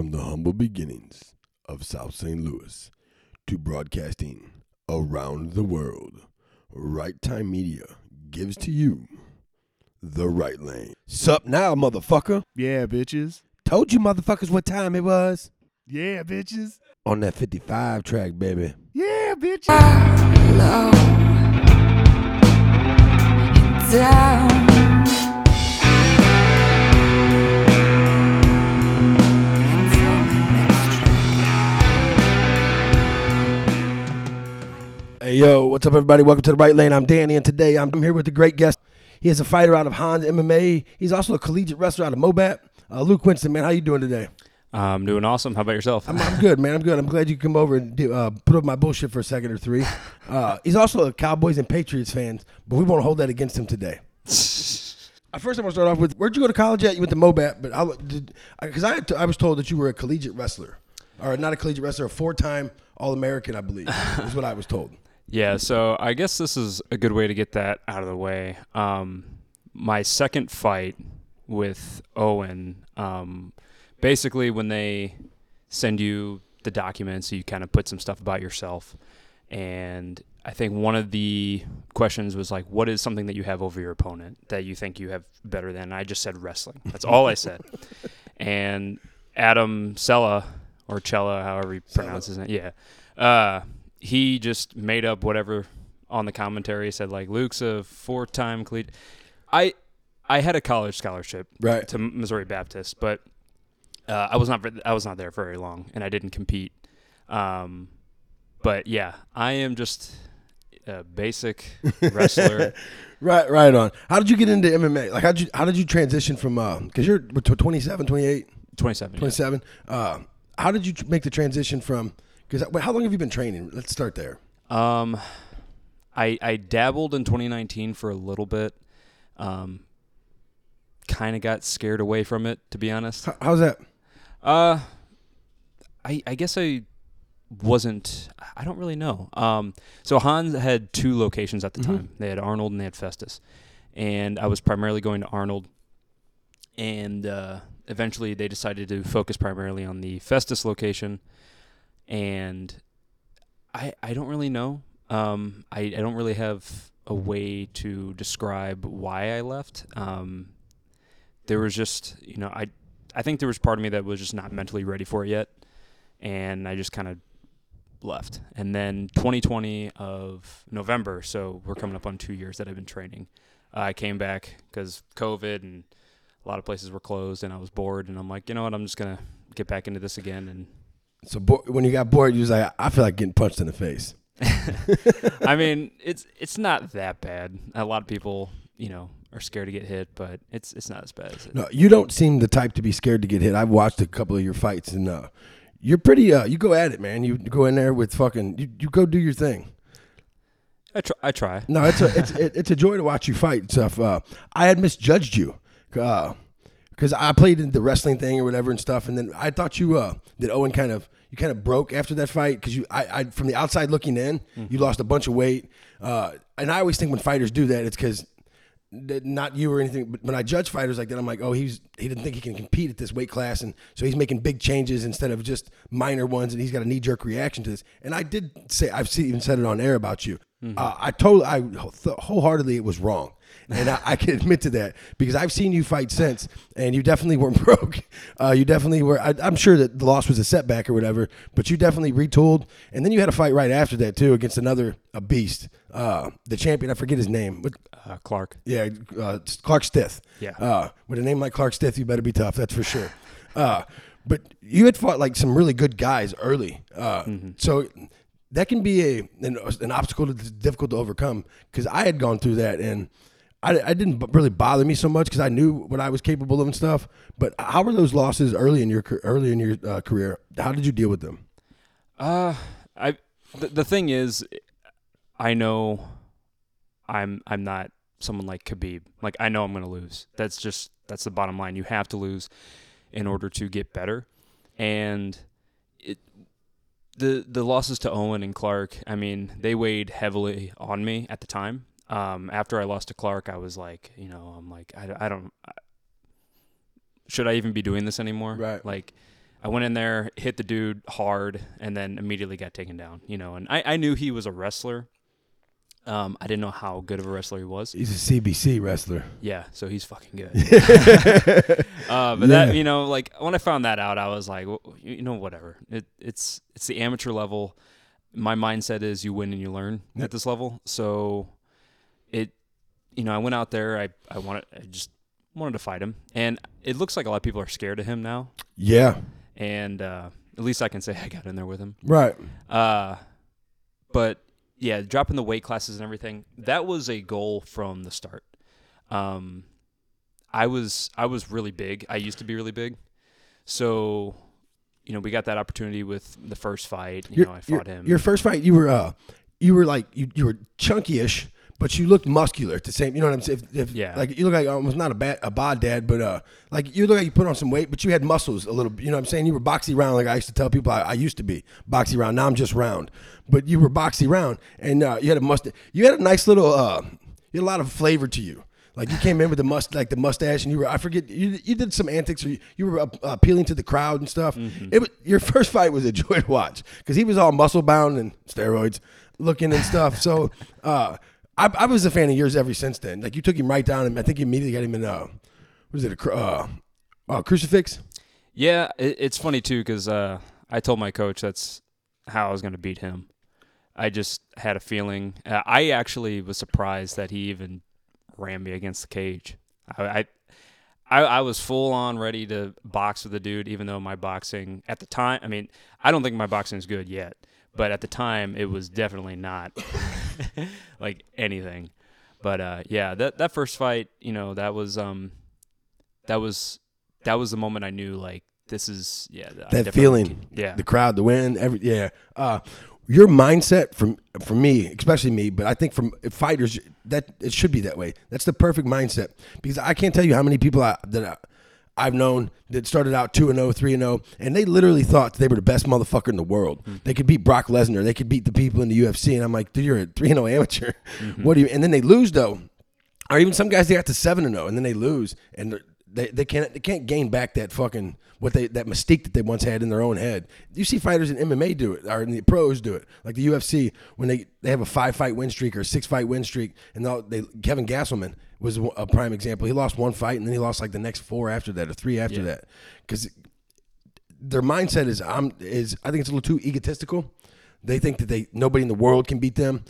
From the humble beginnings of South St. Louis to broadcasting around the world, Right Time Media gives to you the Wright Lane. Sup now, motherfucker? Yeah, bitches. Told you motherfuckers what time it was. Yeah, bitches. On that 55 track, baby. Yeah, bitches. low down. Hey, yo, what's up, everybody? Welcome to the Wright Lane. I'm Danny, and today I'm here with a great guest. He is a fighter out of Hans MMA. He's also a collegiate wrestler out of MoBap. Uh, Luke Winston, man, how you doing today? I'm doing awesome. How about yourself? I'm, I'm good, man. I'm good. I'm glad you come over and do, uh, put up my bullshit for a second or three. Uh, he's also a Cowboys and Patriots fan, but we won't hold that against him today. Uh, First, I want to start off with where'd you go to college at? You went to MoBap, but because I, I was told that you were a collegiate wrestler, or not a collegiate wrestler, a four-time All-American, I believe, is what I was told. Yeah, so I guess this is a good way to get that out of the way. Um, my second fight with Owen, um, basically when they send you the documents, you kind of put some stuff about yourself. And I think one of the questions was like, what is something that you have over your opponent that you think you have better than? I just said wrestling. That's all I said. and Adam Sella, or Cella, however he pronounces it, yeah, uh, he just made up whatever on the commentary. Said like Luke's a four-time collegiate. I I had a college scholarship Right. to Missouri Baptist, but uh, I was not I was not there for very long, and I didn't compete. Um, but yeah, I am just a basic wrestler. Right, right on. How did you get into MMA? Like, how did you how did you transition from because you're what, 27, 28, 27. yeah. 27? Uh, how did you make the transition from? Because how long have you been training? Let's start there. Um, I I dabbled in 2019 for a little bit. Um, kind of got scared away from it, to be honest. How, how's that? Uh, I I guess I wasn't. I don't really know. Um, so Hans had two locations at the Mhm. time. They had Arnold and they had Festus, and I was primarily going to Arnold. And uh, eventually, they decided to focus primarily on the Festus location, and I I don't really know. Um, I I don't really have a way to describe why I left. Um, there was just you know I I think there was part of me that was just not mentally ready for it yet, and I just kind of left. And then 2020 of November, so we're coming up on two years that I've been training. I came back because COVID and a lot of places were closed, and I was bored. And I'm like, you know what? I'm just gonna get back into this again. And So bo- when you got bored, you was like, I feel like getting punched in the face. I mean, it's it's not that bad. A lot of people, you know, are scared to get hit, but it's it's not as bad as it. No, you don't seem the type to be scared to get hit. I've watched a couple of your fights, and uh, you're pretty. Uh, you go at it, man. You go in there with fucking. You, you go do your thing. I try. I try. No, it's a it's it, it's a joy to watch you fight and stuff. Uh, I had misjudged you because I played in the wrestling thing or whatever and stuff, and then I thought you uh, that Owen kind of you kind of broke after that fight because you I, I from the outside looking in you lost a bunch of weight, uh, and I always think when fighters do that it's because not you or anything, but when I judge fighters like that, I'm like, oh, he's he didn't think he can compete at this weight class, and so he's making big changes instead of just minor ones, and he's got a knee jerk reaction to this. And I did say I've seen, even said it on air about you. Uh, I totally, I wholeheartedly, it was wrong, and I, I can admit to that because I've seen you fight since, and you definitely weren't broke. Uh, you definitely were. I, I'm sure that the loss was a setback or whatever, but you definitely retooled, and then you had a fight right after that too against another a beast, uh, the champion. I forget his name. What, Uh, Clark. yeah, uh, Clark Stith. Yeah. Uh, with a name like Clark Stith, you better be tough. That's for sure. Uh, but you had fought like some really good guys early. Uh, So that can be a an, an obstacle that's difficult to overcome because I had gone through that and I, I didn't really bother me so much because I knew what I was capable of and stuff. But how were those losses early in your early in your uh, career? How did you deal with them? Uh, I the, the thing is, I know I'm I'm not someone like Khabib. Like I know I'm gonna lose. That's just that's the bottom line. You have to lose in order to get better, and it the the losses to Owen and Clark. I mean, they weighed heavily on me at the time. Um, after I lost to Clark, I was like, you know, I'm like, I, I don't. I, should I even be doing this anymore? Right. Like, I went in there, hit the dude hard, and then immediately got taken down. You know, and I, I knew he was a wrestler. Um, I didn't know how good of a wrestler he was. He's a CBC wrestler. Yeah, so he's fucking good. uh, but Yeah. that you know, like when I found that out, I was like, well, you know, whatever. It, it's it's the amateur level. My mindset is you win and you learn Yep. at this level. So you know, I went out there. I I wanted I just wanted to fight him, and it looks like a lot of people are scared of him now. Yeah. And uh, at least I can say I got in there with him. Right. Uh, but yeah, dropping the weight classes and everything, that was a goal from the start. Um, I was I was really big. I used to be really big, so you know we got that opportunity with the first fight. You Your, know, I your- fought him. Your first fight, you were uh, you were like you, you were chunky-ish, but you looked muscular at the same. You know what I'm saying? If, if, Yeah. Like you look like almost not a bad a bod dad, but uh, like you look like you put on some weight, but you had muscles a little. You know what I'm saying? You were boxy round, like I used to tell people I, I used to be boxy round. Now I'm just round, but you were boxy round, and uh, you had a must. You had a nice little. Uh, you had a lot of flavor to you. Like you came in with the must, like the mustache, and you were. I forget. You, you did some antics, or you, you were uh, appealing to the crowd and stuff. It was, your first fight was a joy to watch because he was all muscle bound and steroids looking and stuff. So uh, I, I was a fan of yours ever since then. Like you took him right down, and I think you immediately got him in. Uh, was it? A uh, uh, crucifix. yeah, it, it's funny too because uh, I told my coach that's how I was going to beat him. I just had a feeling. Uh, I actually was surprised that he even ran me against the cage. I, I I, I was full on ready to box with the dude, even though my boxing at the time, I mean, I don't think my boxing is good yet, but at the time it was definitely not like anything. But uh, yeah, that that first fight, you know, that was um, that was that was the moment I knew like this is yeah That feeling. can- yeah the crowd, the win, every yeah. Uh, your mindset from for me, especially me, but I think from fighters that it should be that way. That's the perfect mindset because I can't tell you how many people I, that I, I've known that started out two and 0, 3 and zero, and they literally thought they were the best motherfucker in the world. Mm-hmm. They could beat Brock Lesnar, they could beat the people in the UFC, and I'm like, dude, you're a three and zero amateur. Mm-hmm. What do you? And then they lose though, or even some guys they got to seven and zero, and then they lose, and they they can't they can't gain back that fucking what they that mystique that they once had in their own head. You see fighters in MMA do it, or in the pros do it, like the UFC when they they have a five fight win streak or a six fight win streak, and they Kevin Gastelum was a prime example. He lost one fight, and then he lost like the next four after that or three after Yeah. that, because their mindset is I'm is I think it's a little too egotistical. They think that they nobody in the world can beat them.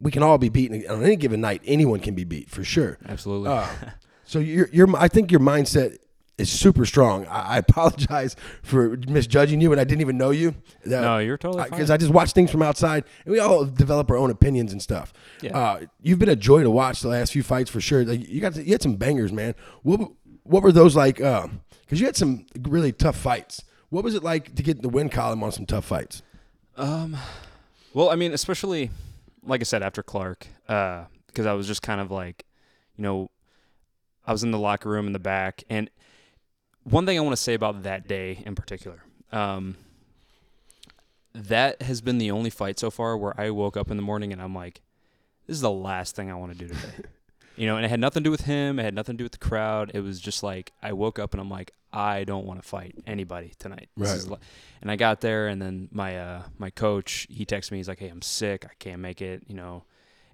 We can all be beaten on any given night. Anyone can be beat for sure. absolutely Uh, so your your I think your mindset is super strong. I, I apologize for misjudging you, and I didn't even know you. no you're totally fine Because I, just watch things from outside, and we all develop our own opinions and stuff. Yeah. Uh, you've been a joy to watch the last few fights for sure. Like, you got you had some bangers, man. What what were those like? Because you had some really tough fights. What was it like to get in the win column on some tough fights? Um, well, I mean, especially like I said after Clark, because I was just kind of like, you know, I was in the locker room in the back, and one thing I want to say about that day in particular, um, that has been the only fight so far where I woke up in the morning and I'm like, this is the last thing I want to do today. You know, and it had nothing to do with him. It had nothing to do with the crowd. It was just like I woke up and I'm like, I don't want to fight anybody tonight. This Right. li- and I got there, and then my uh, my coach he texted me. He's like, "Hey, I'm sick. I can't make it." You know,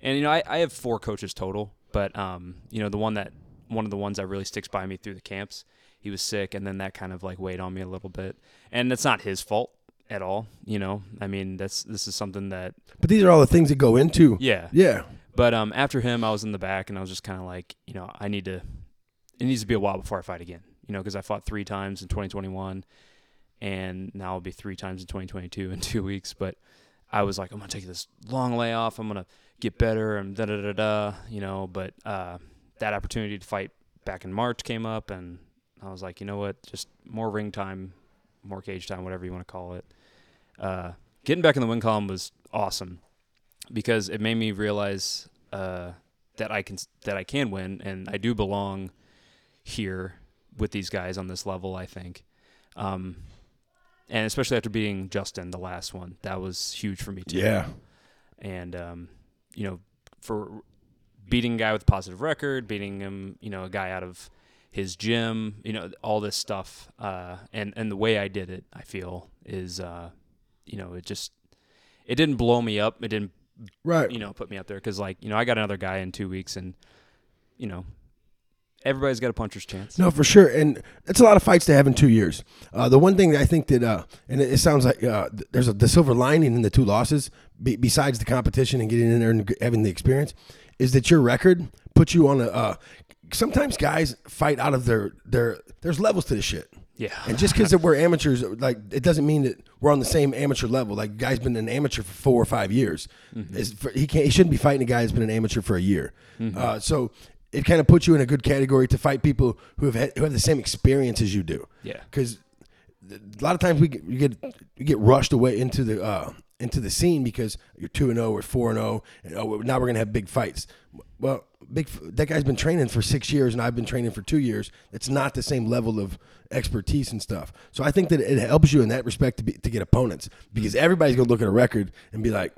and you know I, I have four coaches total, but um, you know the one that one of the ones that really sticks by me through the camps, he was sick, and then that kind of like weighed on me a little bit. And it's not his fault at all. You know, I mean that's this is something that But these are all the things that go into. yeah, Yeah. but um, after him, I was in the back, and I was just kind of like, you know, I need to. It needs to be a while before I fight again. You know, because I fought three times in 2021, and now it'll be three times in 2022 in two weeks. But I was like, I'm gonna take this long layoff. I'm gonna get better and da da da da. You know, but uh, that opportunity to fight back in March came up, and I was like, you know what, just more ring time, more cage time, whatever you want to call it. Uh, getting back in the win column was awesome because it made me realize uh, that I can that I can win and I do belong here with these guys on this level. I think, um, and especially after beating Justin the last one, that was huge for me too. Yeah. and um, you know, for beating a guy with a positive record, beating him, you know, a guy out of his gym, you know, all this stuff. Uh, and and the way I did it, I feel is, uh, you know, it just it didn't blow me up. It didn't Right. you know put me up there because like you know I got another guy in two weeks and you know everybody's got a puncher's chance. No, for sure, and it's a lot of fights to have in two years. Uh, the one thing that I think that, uh, and it, it sounds like uh, there's a the silver lining in the two losses, be, besides the competition and getting in there and having the experience, is that your record puts you on a. Uh, sometimes guys fight out of their their. There's levels to this shit. Yeah. And just because we're amateurs, like it doesn't mean that we're on the same amateur level. Like, guy's been an amateur for four or five years. Is for, he can't. He shouldn't be fighting a guy who's been an amateur for a year. Uh, so it kind of puts you in a good category to fight people who have had, who have the same experience as you do. Yeah. Because a lot of times we get, you get you get rushed away into the uh, into the scene because you're two and oh, zero or four and zero, and oh, now we're gonna have big fights. Well, big that guy's been training for six years, and I've been training for two years. It's not the same level of expertise and stuff. So I think that it helps you in that respect to be, to get opponents because mm-hmm. everybody's gonna look at a record and be like.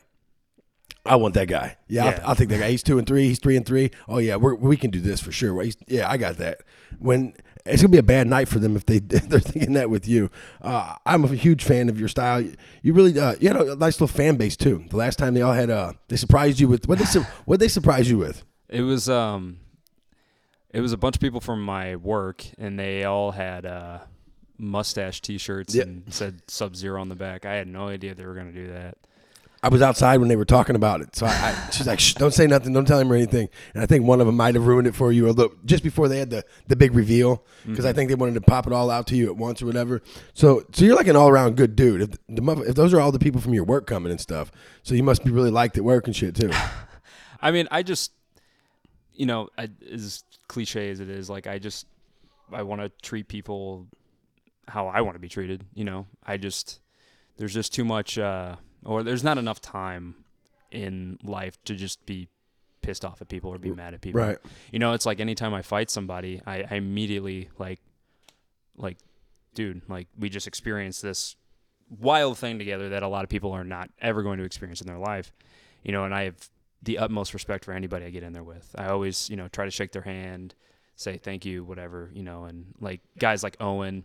I want that guy. Yeah, Yeah. I'll, I'll take that guy. He's two and three. He's three and three. Oh yeah, we're, we can do this for sure. He's, yeah, I got that. When it's gonna be a bad night for them if they they're thinking that with you. Uh, I'm a huge fan of your style. You really uh, you had a nice little fan base too. The last time they all had uh they surprised you with what they su- what they surprised you with. It was um, it was a bunch of people from my work, and they all had uh, mustache T-shirts Yeah. and said Sub Zero on the back. I had no idea they were gonna do that. I was outside when they were talking about it, so I, I she's like, "Don't say nothing, don't tell him or anything." And I think one of them might have ruined it for you a little just before they had the, the big reveal because I think they wanted to pop it all out to you at once or whatever. So so you're like an all around good dude. If the if those are all the people from your work coming and stuff, so you must be really liked at work and shit too. I mean, I just, you know, I, as cliche as it is, like I just, I want to treat people how I want to be treated. You know, I just, there's just too much, uh, or there's not enough time in life to just be pissed off at people or be mad at people. Right. You know, it's like anytime I fight somebody, I, I immediately like, like, dude, like we just experienced this wild thing together that a lot of people are not ever going to experience in their life. You know, and I have the utmost respect for anybody I get in there with. I always, you know, try to shake their hand, say thank you, whatever, you know, and like guys like Owen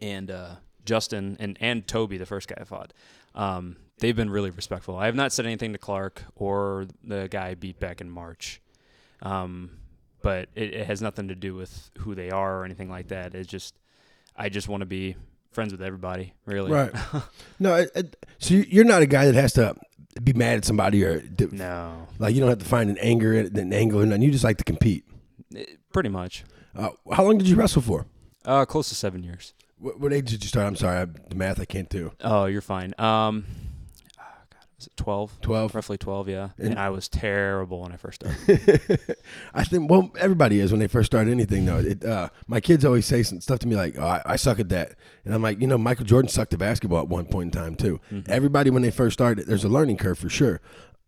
and uh, Justin and and Toby, the first guy I fought. Um, they've been really respectful. I have not said anything to Clark or the guy I beat back in March. Um, but it, it has nothing to do with who they are or anything like that. It's just I just want to be friends with everybody, really. Right. No, it, it, so you- you're not a guy that has to be mad at somebody or No, like you don't have to find an anger an angle and you just like to compete. Pretty much. Uh, how long did you wrestle for? Uh, close to seven years. What, what age did you start? I'm sorry, I, the math I can't do. Oh, you're fine. Um, oh God, was it twelve? 12. Roughly twelve, yeah. And- And, I was terrible when I first started. I think well, everybody is when they first start anything. Though, it, uh, my kids always say some stuff to me like, "Oh, I, I suck at that," and I'm like, you know, Michael Jordan sucked at basketball at one point in time too. Everybody when they first started, there's a learning curve for sure.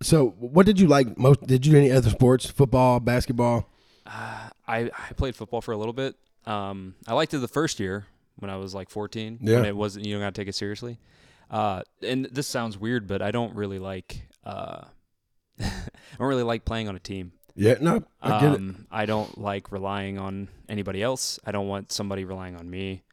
So, what did you like most? Did you do any other sports? Football, basketball? Uh, I I played football for a little bit. Um, I liked it the first year when I was like 14. Yeah. It wasn't, you don't got to take it seriously. Uh, and this sounds weird, but I don't really like. Uh, I don't really like playing on a team. Yeah, no, I get it. Um, I don't like relying on anybody else. I don't want somebody relying on me,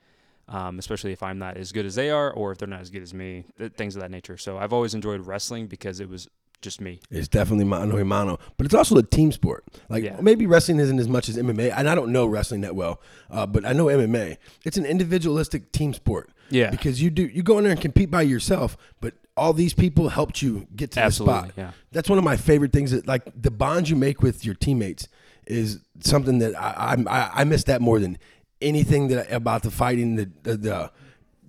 um, especially if I'm not as good as they are or if they're not as good as me, th- things of that nature. So I've always enjoyed wrestling because it was just me. It's definitely mano a mano, but it's also a team sport. Like Yeah. maybe wrestling isn't as much as MMA, and I don't know wrestling that well, uh, but I know MMA. It's an individualistic team sport. Yeah. because you do you go in there and compete by yourself, but all these people helped you get to Absolutely, the spot. yeah. That's one of my favorite things. That like the bonds you make with your teammates is something that I I, I- miss that more than anything that about the fighting the the the,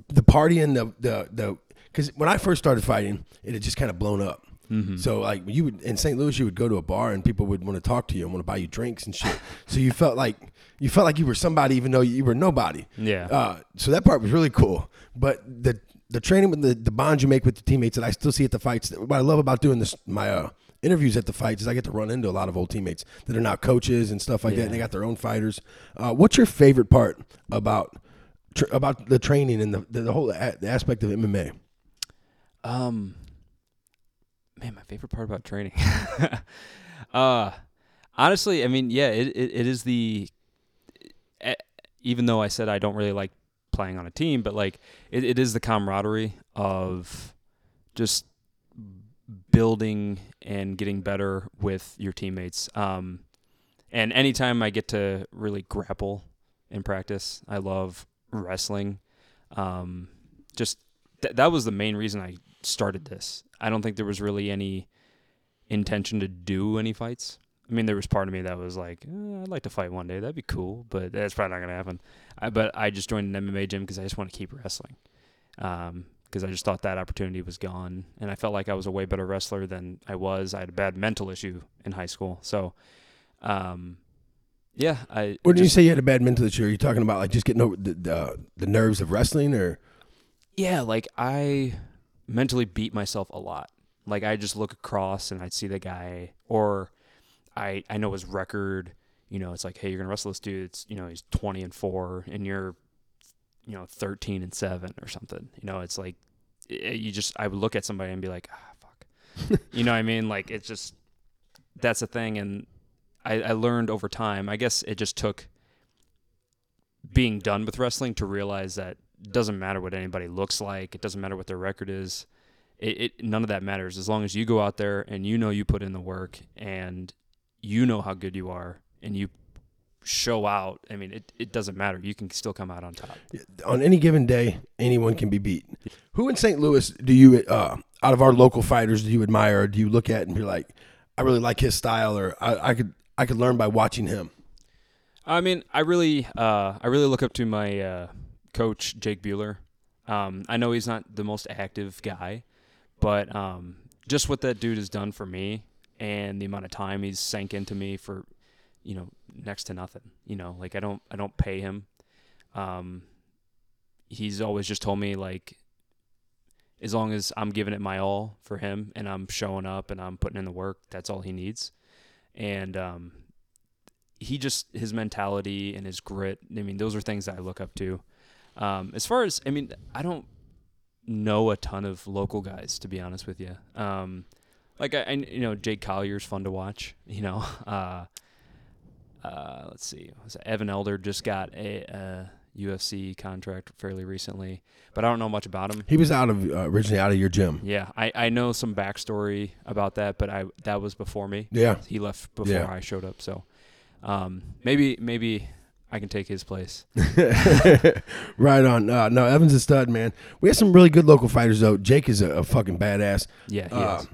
the partying the the the because when I first started fighting, it had just kind of blown up. Mm-hmm. So like you would in St. Louis, you would go to a bar and people would want to talk to you and want to buy you drinks and shit. so you felt like you felt like you were somebody even though you were nobody. Yeah. Uh, so that part was really cool. But the the training with the the bonds you make with the teammates that I still see at the fights. What I love about doing this my uh, interviews at the fights is I get to run into a lot of old teammates that are now coaches and stuff like that. And they got their own fighters. Uh, what's your favorite part about tr- about the training and the the, the whole a- the aspect of MMA? Um, man, my favorite part about training. uh, honestly, I mean, yeah, it, it, it is the even though I said I don't really like playing on a team, but like it, it is the camaraderie of just building and getting better with your teammates. Um, and anytime I get to really grapple in practice, I love wrestling. Um, just th- that was the main reason I started this. I don't think there was really any intention to do any fights. I mean, there was part of me that was like, eh, I'd like to fight one day. That'd be cool, but that's probably not gonna happen. I, but I just joined an MMA gym because I just want to keep wrestling. Um, because I just thought that opportunity was gone, and I felt like I was a way better wrestler than I was. I had a bad mental issue in high school, so, um, yeah. I When you say you had a bad mental issue, are you talking about like just getting over the the, the nerves of wrestling, or yeah, like I mentally beat myself a lot. Like I just look across and I'd see the guy, or I I know his record. You know, it's like, hey, you're gonna wrestle this dude. It's you know he's 20 and four, and you're you know 13 and seven or something. You know, it's like i you just I would look at somebody and be like, ah, fuck. you know what I mean? Like it's just that's the thing, and I, I learned over time. I guess it just took being done with wrestling to realize that it doesn't matter what anybody looks like. It doesn't matter what their record is. It, it none of that matters as long as you go out there and you know you put in the work and you know how good you are and you show out. I mean, it, it doesn't matter. You can still come out on top. on any given day, anyone can be beat. Who in St. Louis do you, uh, out of our local fighters, do you admire? Or do you look at and be like, I really like his style, or I, I could I could learn by watching him? I mean, I really, uh, I really look up to my uh, coach Jake Bueller. Um, I know he's not the most active guy, but um, just what that dude has done for me and the amount of time he's sank into me for, you know, next to nothing. You know, like I don't, I don't pay him. Um, he's always just told me like, as long as I'm giving it my all for him and I'm showing up and I'm putting in the work, that's all he needs. And um, he just his mentality and his grit. I mean, those are things that I look up to. Um, as far as I mean, I don't know a ton of local guys to be honest with you. Um, like I, I, you know, Jake Collier's fun to watch. You know, uh, uh, let's see, Evan Elder just got a, a UFC contract fairly recently, but I don't know much about him. He was out of uh, originally out of your gym. Yeah, I, I know some backstory about that, but I that was before me. Yeah, He left before Yeah. I showed up, so um, maybe maybe I can take his place. right on. Uh, no, Evan's a stud, man. We have some really good local fighters though. Jake is a, a fucking badass. Yeah, he Uh, is.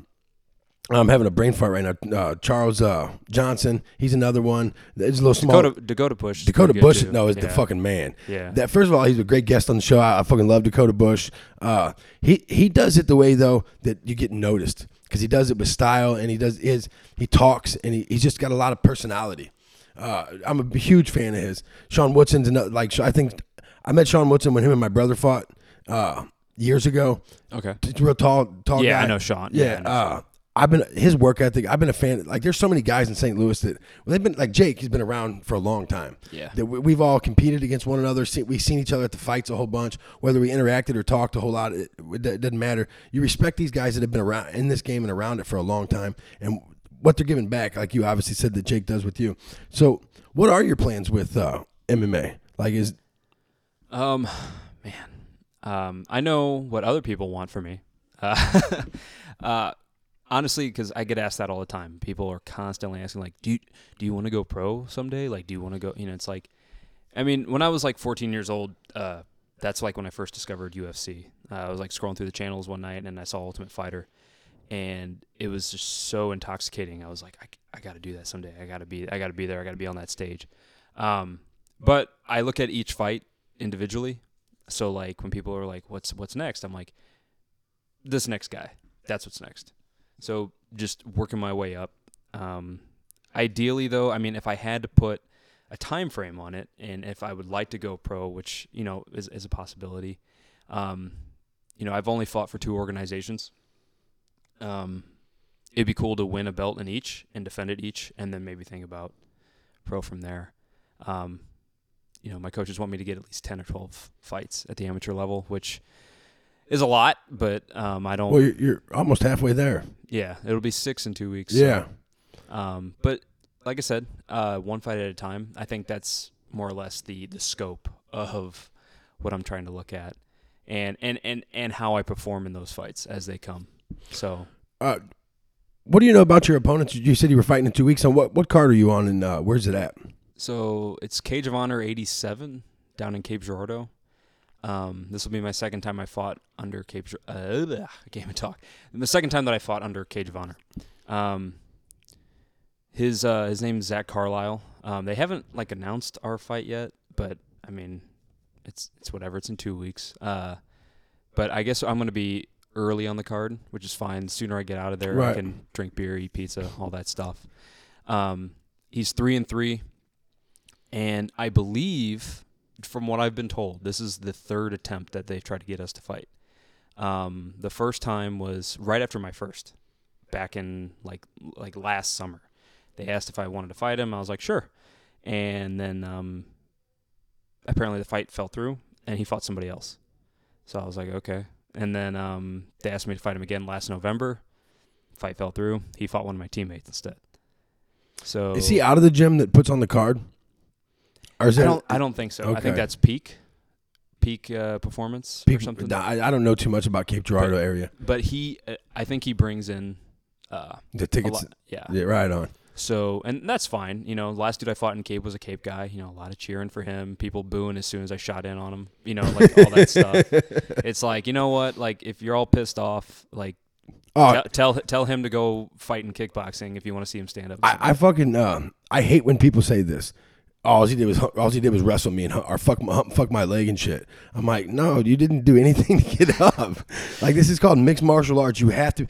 I'm having a brain fart right now. Uh, Charles uh, Johnson, he's another one. It's a little small. Dakota Dakota Bush. Dakota Bush, too. no, is the fucking man. Yeah. That first of all, he's a great guest on the show. I, I fucking love Dakota Bush. Uh, he he does it the way though that you get noticed because he does it with style and he does his he talks and he, he's just got a lot of personality. Uh, I'm a huge fan of his. Sean Woodson's another, like I think I met Sean Woodson when him and my brother fought uh, years ago. okay. He's a real tall, tall Yeah, guy. I know Sean. Yeah, I know uh, I've been his work ethic. I've been a fan. Like, there's so many guys in St. Louis that well, they've been like Jake. He's been around for a long time. Yeah. that we, we've all competed against one another. See, we've seen each other at the fights a whole bunch. Whether we interacted or talked a whole lot, it, it doesn't matter. You respect these guys that have been around in this game and around it for a long time, and what they're giving back. Like you obviously said that Jake does with you. So, what are your plans with uh, MMA? Like, is Um, man, um, I know what other people want from me. Uh, uh, honestly, because I get asked that all the time. People are constantly asking, like, "Do you do you want to go pro someday? Like, do you want to go?" You know, it's like, I mean, when I was like 14 years old, uh, that's like when I first discovered UFC. Uh, I was like scrolling through the channels one night and I saw Ultimate Fighter, and it was just so intoxicating. I was like, I, I got to do that someday. I got to be I got to be there. I got to be on that stage. Um, but I look at each fight individually. So like when people are like, "What's what's next?" I'm like, "This next guy. That's what's next." So just working my way up. Um, ideally, though, I mean, if I had to put a time frame on it, and if I would like to go pro, which you know is is a possibility, um, you know, I've only fought for two organizations. Um, it'd be cool to win a belt in each and defend it each, and then maybe think about pro from there. Um, you know, my coaches want me to get at least ten or twelve fights at the amateur level, which is a lot, but um, I don't. well, you're, you're almost halfway there. yeah, it'll be six in two weeks. so, Yeah. um, but like I said, uh, one fight at a time. I think that's more or less the the scope of what I'm trying to look at, and and and and how I perform in those fights as they come. So Uh, what do you know about your opponents? You said you were fighting in two weeks. On what what card are you on, and uh, where's it at? so it's Cage of Honor 87 down in Cape Girardeau. Um, this will be my second time I fought under Cape. Uh, I can't even talk. The second time that I fought under Cage of Honor. Um, his uh, his name's Zach Carlisle. Um, they haven't like announced our fight yet, but I mean, it's it's whatever. It's in two weeks. Uh, but I guess I'm gonna be early on the card, which is fine. The sooner I get out of there, I can drink beer, eat pizza, all that stuff. Um, he's three and three, and I believe, from what I've been told, this is the third attempt that they've tried to get us to fight. Um, the first time was right after my first, back in like like last summer. They asked if I wanted to fight him. I was like, sure. And then um, apparently the fight fell through, and he fought somebody else. So I was like, okay. And then um, they asked me to fight him again last November. Fight fell through. He fought one of my teammates instead. So Is he out of the gym that puts on the card? Or is I don't. I don't think so. I Okay. think that's peak, peak uh, performance or people, something. Nah, I, I don't know too much about Cape Girardeau area. But he, uh, I think he brings in uh, The a tickets, lot. Yeah. yeah, right on. So, and that's fine. You know, last dude I fought in Cape was a Cape guy. You know, a lot of cheering for him, people booing as soon as I shot in on him. You know, like all that stuff. It's like, you know what? Like, if you're all pissed off, like, Oh, tell, tell tell him to go fight in kickboxing if you want to see him stand up. I, I fucking um, I hate when people say this. All he did was all he did was wrestle me and or fuck my fuck my leg and shit. I'm like, no, you didn't do anything to get up. like this is called mixed martial arts. You have to.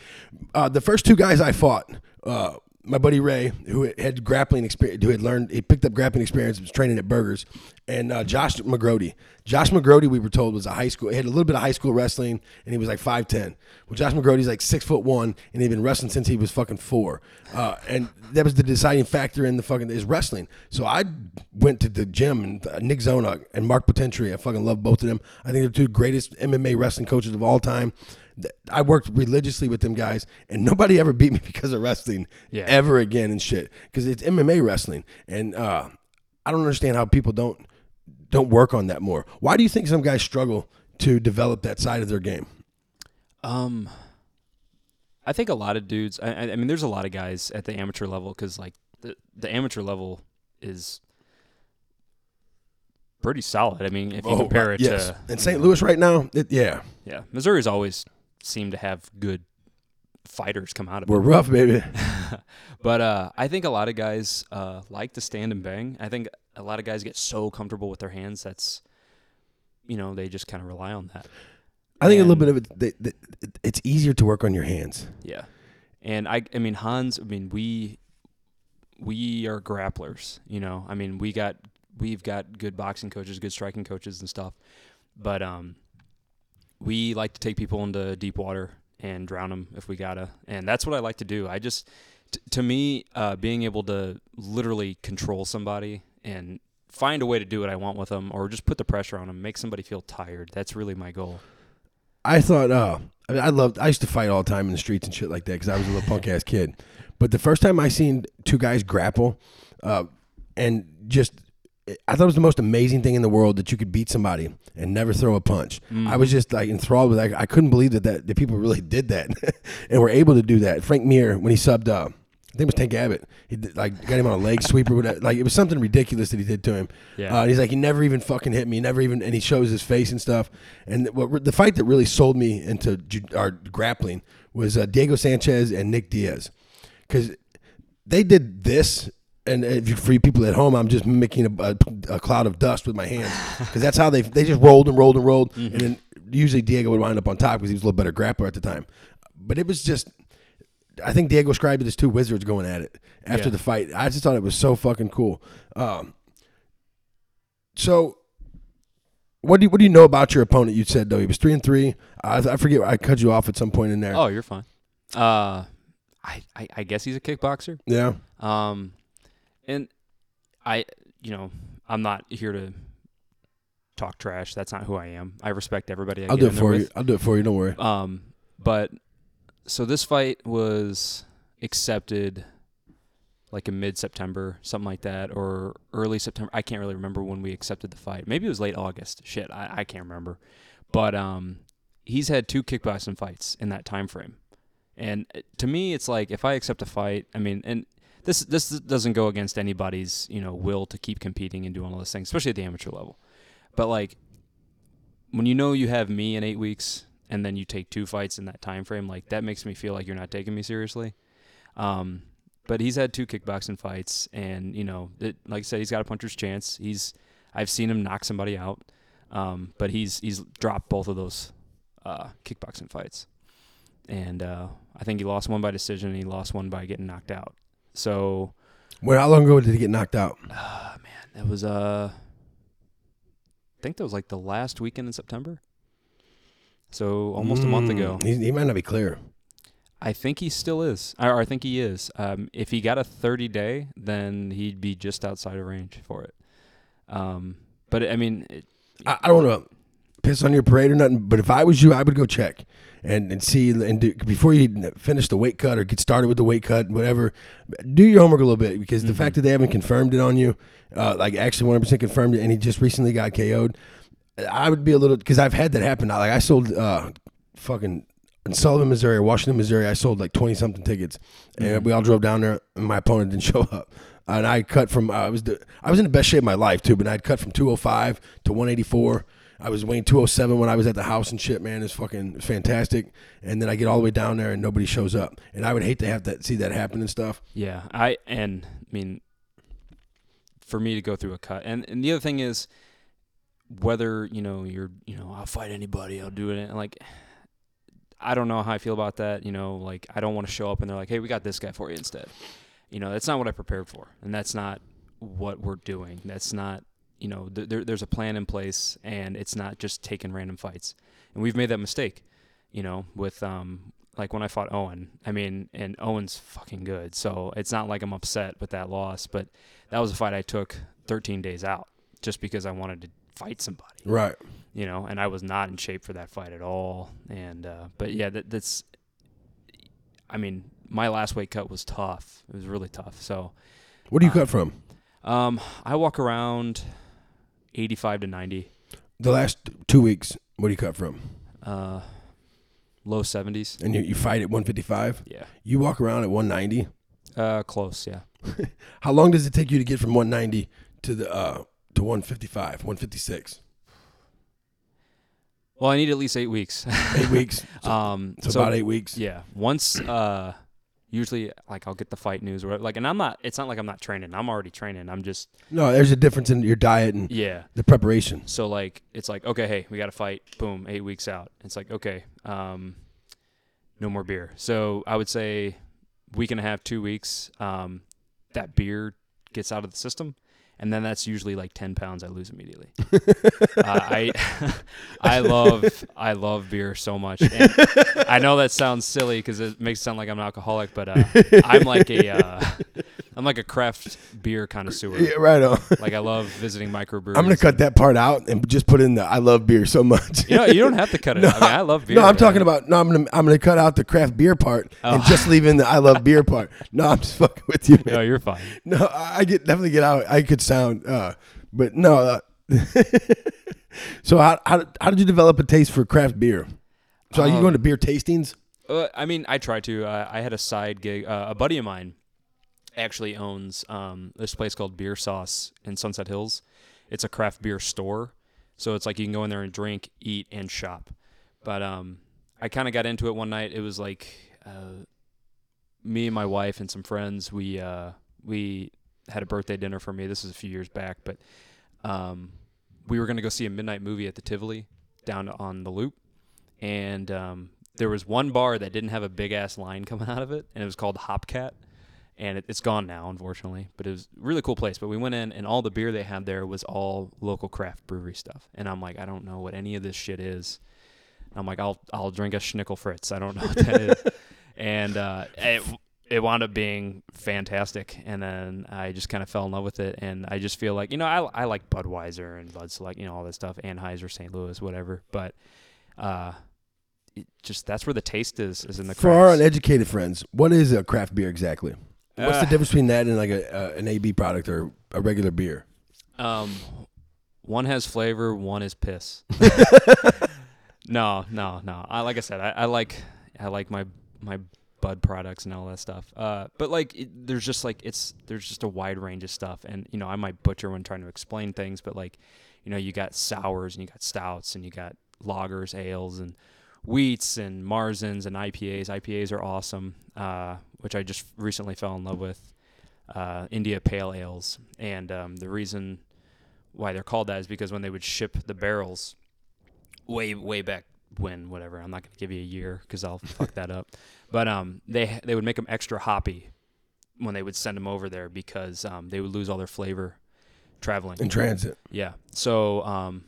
Uh, the first two guys I fought, uh, my buddy Ray, who had grappling experience, who had learned, he picked up grappling experience, was training at Burgers, and uh, Josh McGrody. Josh McGrody, we were told, was a high school. He had a little bit of high school wrestling, and he was like five ten. Well, Josh McGrody's like six foot one, and he'd been wrestling since he was fucking four. Uh, and that was the deciding factor in the fucking is wrestling. So I went to the gym and uh, Nick Zona and Mark Potentry. I fucking love both of them. I think they're two greatest MMA wrestling coaches of all time. I worked religiously with them guys, and nobody ever beat me because of wrestling Yeah. ever again and shit. Because it's MMA wrestling, and uh, I don't understand how people don't don't work on that more. Why do you think some guys struggle to develop that side of their game? Um, I think a lot of dudes. I, I- I mean, there's a lot of guys at the amateur level because like the the amateur level is pretty solid. I mean, if you Oh, compare it yes. to in St. Louis right now, it, yeah, yeah, Missouri's always seemed to have good fighters come out of it. we're it. rough, baby. but uh, I think a lot of guys uh, like to stand and bang. I think a lot of guys get so comfortable with their hands that's you know they just kind of rely on that. I think a little bit of it, they, they, it's easier to work on your hands. Yeah, and I, I mean Hans. I mean we, we are grapplers. You know, I mean we got we've got good boxing coaches, good striking coaches and stuff, but um, we like to take people into deep water and drown them if we gotta, and that's what I like to do. I just, t- to me, uh, being able to literally control somebody and find a way to do what I want with them, or just put the pressure on them, make somebody feel tired. That's really my goal. I thought, uh, I, mean, I loved. I used to fight all the time in the streets and shit like that because I was a little punk ass kid. But the first time I seen two guys grapple, uh, and just, I thought it was the most amazing thing in the world that you could beat somebody and never throw a punch. I was just like enthralled with. That. I couldn't believe that that, that people really did that and were able to do that. Frank Mir when he subbed. Uh, I think it was Tank Abbott. He did, like got him on a leg sweep or whatever. Like it was something ridiculous that he did to him. Yeah. Uh, and he's like, he never even fucking hit me. He never even, and he shows his face and stuff. And what the fight that really sold me into ju- our grappling was uh, Diego Sanchez and Nick Diaz, because they did this. And if you, for you people at home, I'm just making a, a, a cloud of dust with my hands because that's how they they just rolled and rolled and rolled. And then usually Diego would wind up on top because he was a little better grappler at the time. But it was just I think Diego described it as two wizards going at it after Yeah. the fight. I just thought it was so fucking cool. Um, so, what do you, what do you know about your opponent? You said though he was three and three. I, I forget. I cut you off at some point in there. Oh, you're fine. Uh, I, I, I guess he's a kickboxer. Yeah, Um, and I, you know, I'm not here to talk trash. That's not who I am. I respect everybody. I I'll get do it in for you. with. I'll do it for you. Don't worry. Um, but so this fight was accepted like in mid September, something like that, or early September. I can't really remember when we accepted the fight. Maybe it was late August. Shit, I, I can't remember. But um, he's had two kickboxing fights in that time frame, and uh, to me, it's like if I accept a fight, I mean, and this this doesn't go against anybody's you know will to keep competing and doing all those things, especially at the amateur level. But like when you know you have me in eight weeks and then you take two fights in that time frame, like that makes me feel like you're not taking me seriously. Um, but he's had two kickboxing fights, and you know, it, like I said, he's got a puncher's chance. He's I've seen him knock somebody out, um, but he's he's dropped both of those uh, kickboxing fights, and uh, I think he lost one by decision, and he lost one by getting knocked out. So, Well, how long ago did he get knocked out? uh, man, that was uh, I think that was like the last weekend in September. So almost a month Mm, ago. He, he might not be clear. I think he still is, or I think he is. Um, if he got a 30 day, then he'd be just outside of range for it. Um, but I mean, it, I, I don't want to piss on your parade or nothing, but if I was you, I would go check and, and see and do, before you finish the weight cut or get started with the weight cut, whatever. Do your homework a little bit because the Mhm. fact that they haven't confirmed it on you, uh, like actually 100 percent confirmed it, and he just recently got KO'd. I would be a little because I've had that happen. Like I sold uh, fucking in Sullivan, Missouri, or Washington, Missouri. I sold like 20 something tickets, and Mhm. we all drove down there, and my opponent didn't show up. And I cut from I was the, I was in the best shape of my life too, but I'd cut from 205 to 184. I was weighing 207 when I was at the house and shit, man. It's fucking fantastic. And then I get all the way down there and nobody shows up. And I would hate to have that see that happen and stuff. yeah, I and I mean, for me to go through a cut, and and the other thing is whether you know you're you know I'll fight anybody, I'll do it, and like. I don't know how I feel about that. You know, like I don't want to show up and they're like, "Hey, we got this guy for you instead." You know, that's not what I prepared for, and that's not what we're doing. That's not, you know, th- there, there's a plan in place, and it's not just taking random fights. And we've made that mistake, you know, with um, like when I fought Owen. I mean, and Owen's fucking good, so it's not like I'm upset with that loss. But that was a fight I took 13 days out just because I wanted to fight somebody Right. you know, and I was not in shape for that fight at all. And uh, but yeah, that, that's. I mean, my last weight cut was tough. It was really tough. So, What do you Uh, cut from? um, I walk around eighty-five to ninety, The last two weeks, what do you cut from? uh, low seventies. And you, you fight at 155. Yeah, You walk around at 190. uh, close. Yeah. How long does it take you to get from 190 to the uh, to 155, 156? Well, I need at least eight weeks. Eight weeks. So, um, so so about eight weeks. Yeah. Once uh usually like I'll get the fight news or like and I'm not it's not like I'm not training. I'm already training. I'm just No, there's a difference in your diet and yeah. the preparation. So like it's like okay, hey, we got to fight. Boom, 8 weeks out. It's like okay, um no more beer. So I would say week and a half, 2 weeks um that beer gets out of the system and then that's usually like 10 pounds I lose immediately. uh, I I love I love beer so much. And I know that sounds silly because it makes it sound like I'm an alcoholic, but uh, I'm like a uh, I'm like a craft beer connoisseur. Yeah, right on. Like I love visiting microbreweries. I'm gonna cut that part out and just put in the I love beer so much. You know, you don't have to cut it. No, I mean, I love beer. no, I'm talking about no. I'm gonna I'm gonna cut out the craft beer part and Oh. just leave in the I love beer part. No, I'm just fucking with you, man. No, you're fine. No, I get definitely get out. I could sound, uh, but no. Uh, so how, how how did you develop a taste for craft beer? So are you Um, going to beer tastings? Uh, I mean, I try to. Uh, I had a side gig. Uh, a buddy of mine actually owns um, this place called Beer Sauce in Sunset Hills. It's a craft beer store, so it's like you can go in there and drink, eat, and shop. But um, I kind of got into it one night. It was like uh, me and my wife and some friends. We uh, we had a birthday dinner for me. This is a few years back, but um, we were going to go see a midnight movie at the Tivoli down on the Loop, and um, there was one bar that didn't have a big ass line coming out of it, and it was called Hopcat, and it, it's gone now, unfortunately. But it was a really cool place. But we went in, and all the beer they had there was all local craft brewery stuff, and I'm like, I don't know what any of this shit is. I'm like, I'll I'll drink a Schnickel Fritz. I don't know what that is, and uh, it it wound up being fantastic. And then I just kind of fell in love with it, and I just feel like you know I I like Budweiser and Bud Select, you know all that stuff, Anheuser, St. Louis, whatever, but. Uh, just that's where the taste is is in the craft. For our uneducated friends, what is a craft beer exactly? What's the difference between that and like a, uh, an AB product or a regular beer? Um, one has flavor, one is piss. no, no, no. I like I said, I, I like I like my my bud products and all that stuff. Uh, but like it, there's just like it's there's just a wide range of stuff, and you know I might butcher when trying to explain things, but like you know you got sours and you got stouts and you got lagers, ales, and wheats and marzens and IPAs. IPAs are awesome, uh, which I just recently fell in love with. Uh, India Pale Ales, and um, the reason why they're called that is because when they would ship the barrels way way back when whatever I'm not going to give you a year because I'll fuck that up. But um they they would make them extra hoppy when they would send them over there because um, they would lose all their flavor traveling. In transit. yeah. So um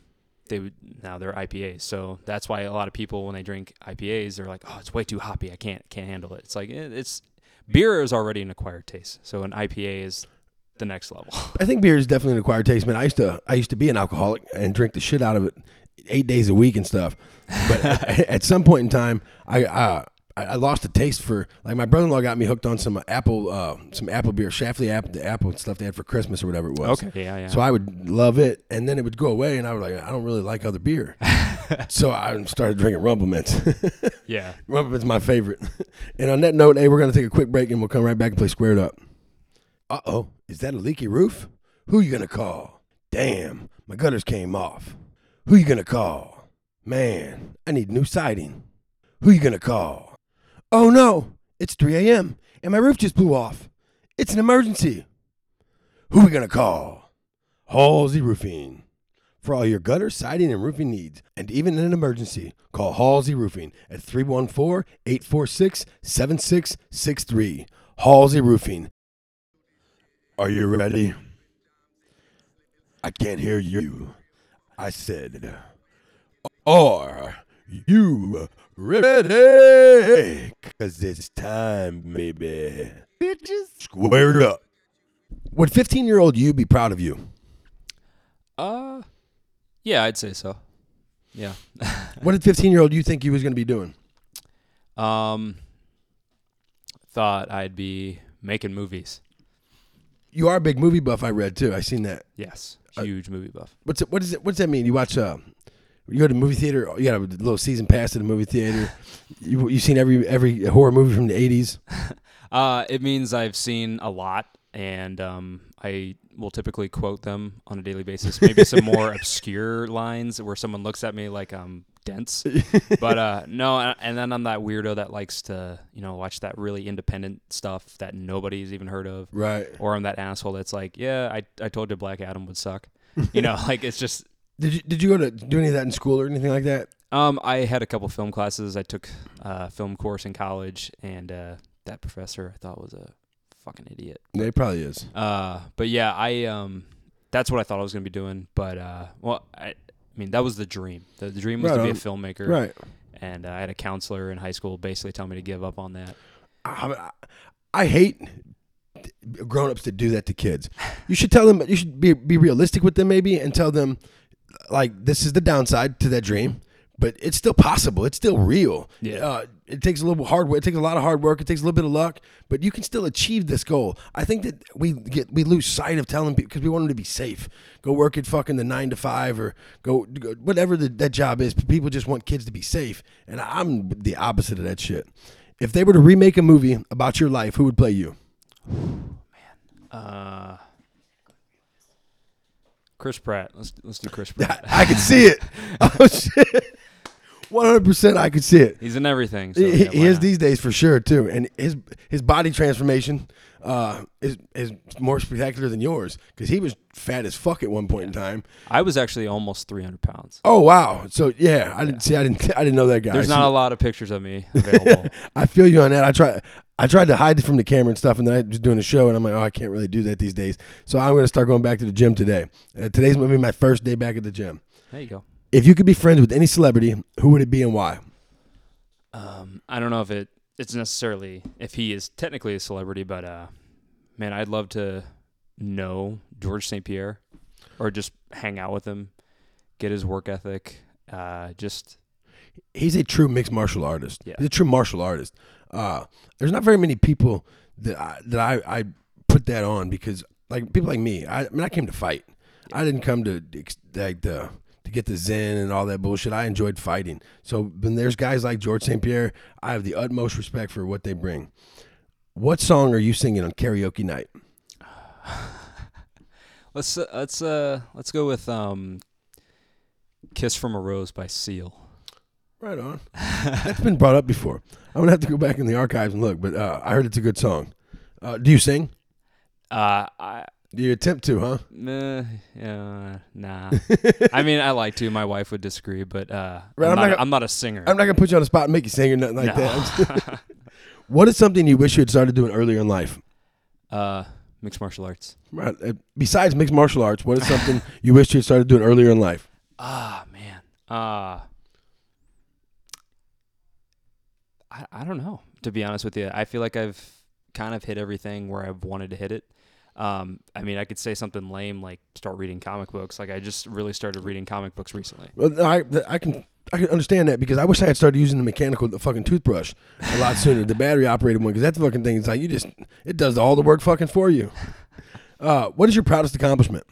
they would now they're IPAs so that's why a lot of people when they drink IPAs they're like oh it's way too hoppy. I can't can't handle it. It's like eh, it's beer is already an acquired taste so an IPA is the next level I think beer is definitely an acquired taste, man. I used to I used to be an alcoholic and drink the shit out of it eight days a week and stuff. But at some point in time, I uh, I I lost the taste for like my brother in law got me hooked on some apple uh, some apple beer, Schlafly apple the apple stuff they had for Christmas or whatever it was. okay yeah yeah So I would love it, and then it would go away, and I was like, I don't really like other beer. so I started drinking Rumple Minze. yeah Rumple Minze my favorite. and on that note, hey, we're gonna take a quick break, and we'll come right back and play Squared Up. Uh oh, is that a leaky roof? Who you gonna call? Damn, my gutters came off. Who you gonna call? Man, I need new siding. Who you gonna call? Oh no, it's 3 a.m. and my roof just blew off. It's an emergency. Who we gonna call? Halsey Roofing. For all your gutter, siding, and roofing needs, and even in an emergency, call Halsey Roofing at 314 846 7663. Halsey Roofing. Are you ready? I can't hear you. I said, Are you ready? Because it's time, baby. Bitches. Squared up. Would 15 year old you be proud of you? uh yeah I'd say so yeah What did 15 year old you think you was going to be doing? Um, thought I'd be making movies. You are a big movie buff, I read too. I seen that. Yes, Uh, huge movie buff. What's it, what is it? What's that mean? You watch uh, you go to the movie theater. You got a little season pass to the movie theater. you you seen every every horror movie from the eighties. Uh, it means I've seen a lot, and um, I will typically quote them on a daily basis. Maybe some more obscure lines where someone looks at me like I'm dense, but uh, no. And then I'm that weirdo that likes to, you know, watch that really independent stuff that nobody's even heard of. Right. Or I'm that asshole that's like, yeah, I, I told you Black Adam would suck. You know, like it's just Did you did you go to do any of that in school or anything like that? Um, I had a couple film classes. I took a film course in college, and uh, that professor I thought was a fucking idiot. It probably is. Uh, but yeah, I um, that's what I thought I was gonna be doing. But uh, well, I, I mean, that was the dream. The, the dream was Right to be a filmmaker, Right. and uh, I had a counselor in high school basically tell me to give up on that. I, I- I hate grown-ups to do that to kids. You should tell them. You should be be realistic with them, maybe, and tell them like this is the downside to that dream, but it's still possible. It's still real. Yeah. Uh, it takes a little hard work. It takes a lot of hard work. It takes a little bit of luck, but you can still achieve this goal. I think that we get we lose sight of telling people because we want them to be safe. Go work at fucking the nine to five or go, go whatever the, that job is. People just want kids to be safe, and I'm the opposite of that shit. If they were to remake a movie about your life, who would play you? Man. Uh, Chris Pratt. Let's let's do Chris Pratt. I can see it. Oh shit. One hundred percent, I could see it. He's in everything. So He, yeah, he is not? these days for sure too, and his his body transformation uh, is is more spectacular than yours because he was fat as fuck at one point in time. I was actually almost 300 pounds. Oh wow! So yeah, I didn't see. I didn't. I didn't know that guy. There's not a lot of pictures of me available. I feel you on that. I try. I tried to hide it from the camera and stuff, and then I was doing a show, and I'm like, oh, I can't really do that these days. So I'm going to start going back to the gym today. Uh, today's going to be my first day back at the gym. there you go. If you could be friends with any celebrity, who would it be and why? Um, I don't know if it it's necessarily if he is technically a celebrity, but uh, man, I'd love to know George St. Pierre, or just hang out with him, get his work ethic. Uh, just He's a true mixed martial artist. Yeah. He's a true martial artist. Uh, there's not very many people that I, that I, I put that on because like people like me, I, I mean, I came to fight. I didn't come to like the to get the zen and all that bullshit. I enjoyed fighting. So when there's guys like George St. Pierre, I have the utmost respect for what they bring. What song are you singing on karaoke night? Let's uh, let's uh let's go with um, "Kiss from a Rose" by Seal. Right on. That's been brought up before. I'm gonna have to go back in the archives and look, but uh, I heard it's a good song. Uh, do you sing? Uh, I Do you attempt to, huh? uh, yeah, nah. I mean, I like to. My wife would disagree, but uh, Right, I'm, I'm not, not gonna- I'm not a singer. I'm not gonna put you on the spot and make you sing or nothing like No. that. what is something you wish you had started doing earlier in life? uh, mixed martial arts. Right. uh, Besides mixed martial arts, what is something you wish you had started doing earlier in life? Ah, man. Uh I I don't know. To be honest with you, I feel like I've kind of hit everything where I've wanted to hit it. Um, I mean, I could say something lame like start reading comic books. Like I just really started reading comic books recently. Well, I I can I can understand that because I wish I had started using the mechanical the fucking toothbrush a lot sooner, the battery operated one, because that fucking thing is like you just it does all the work fucking for you. Uh, what is your proudest accomplishment?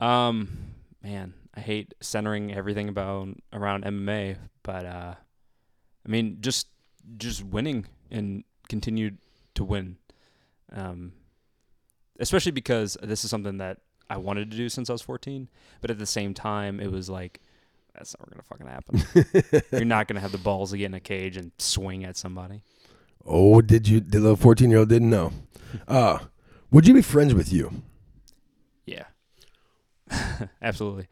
Um, man, I hate centering everything about around MMA, but uh, I mean, just just winning and continued to win. Um, especially because this is something that I wanted to do since I was 14, but at the same time, it was like that's not gonna fucking happen. You're not gonna have the balls to get in a cage and swing at somebody. Oh, did you? The little fourteen year old didn't know. Uh, would you be friends with you? Yeah, absolutely.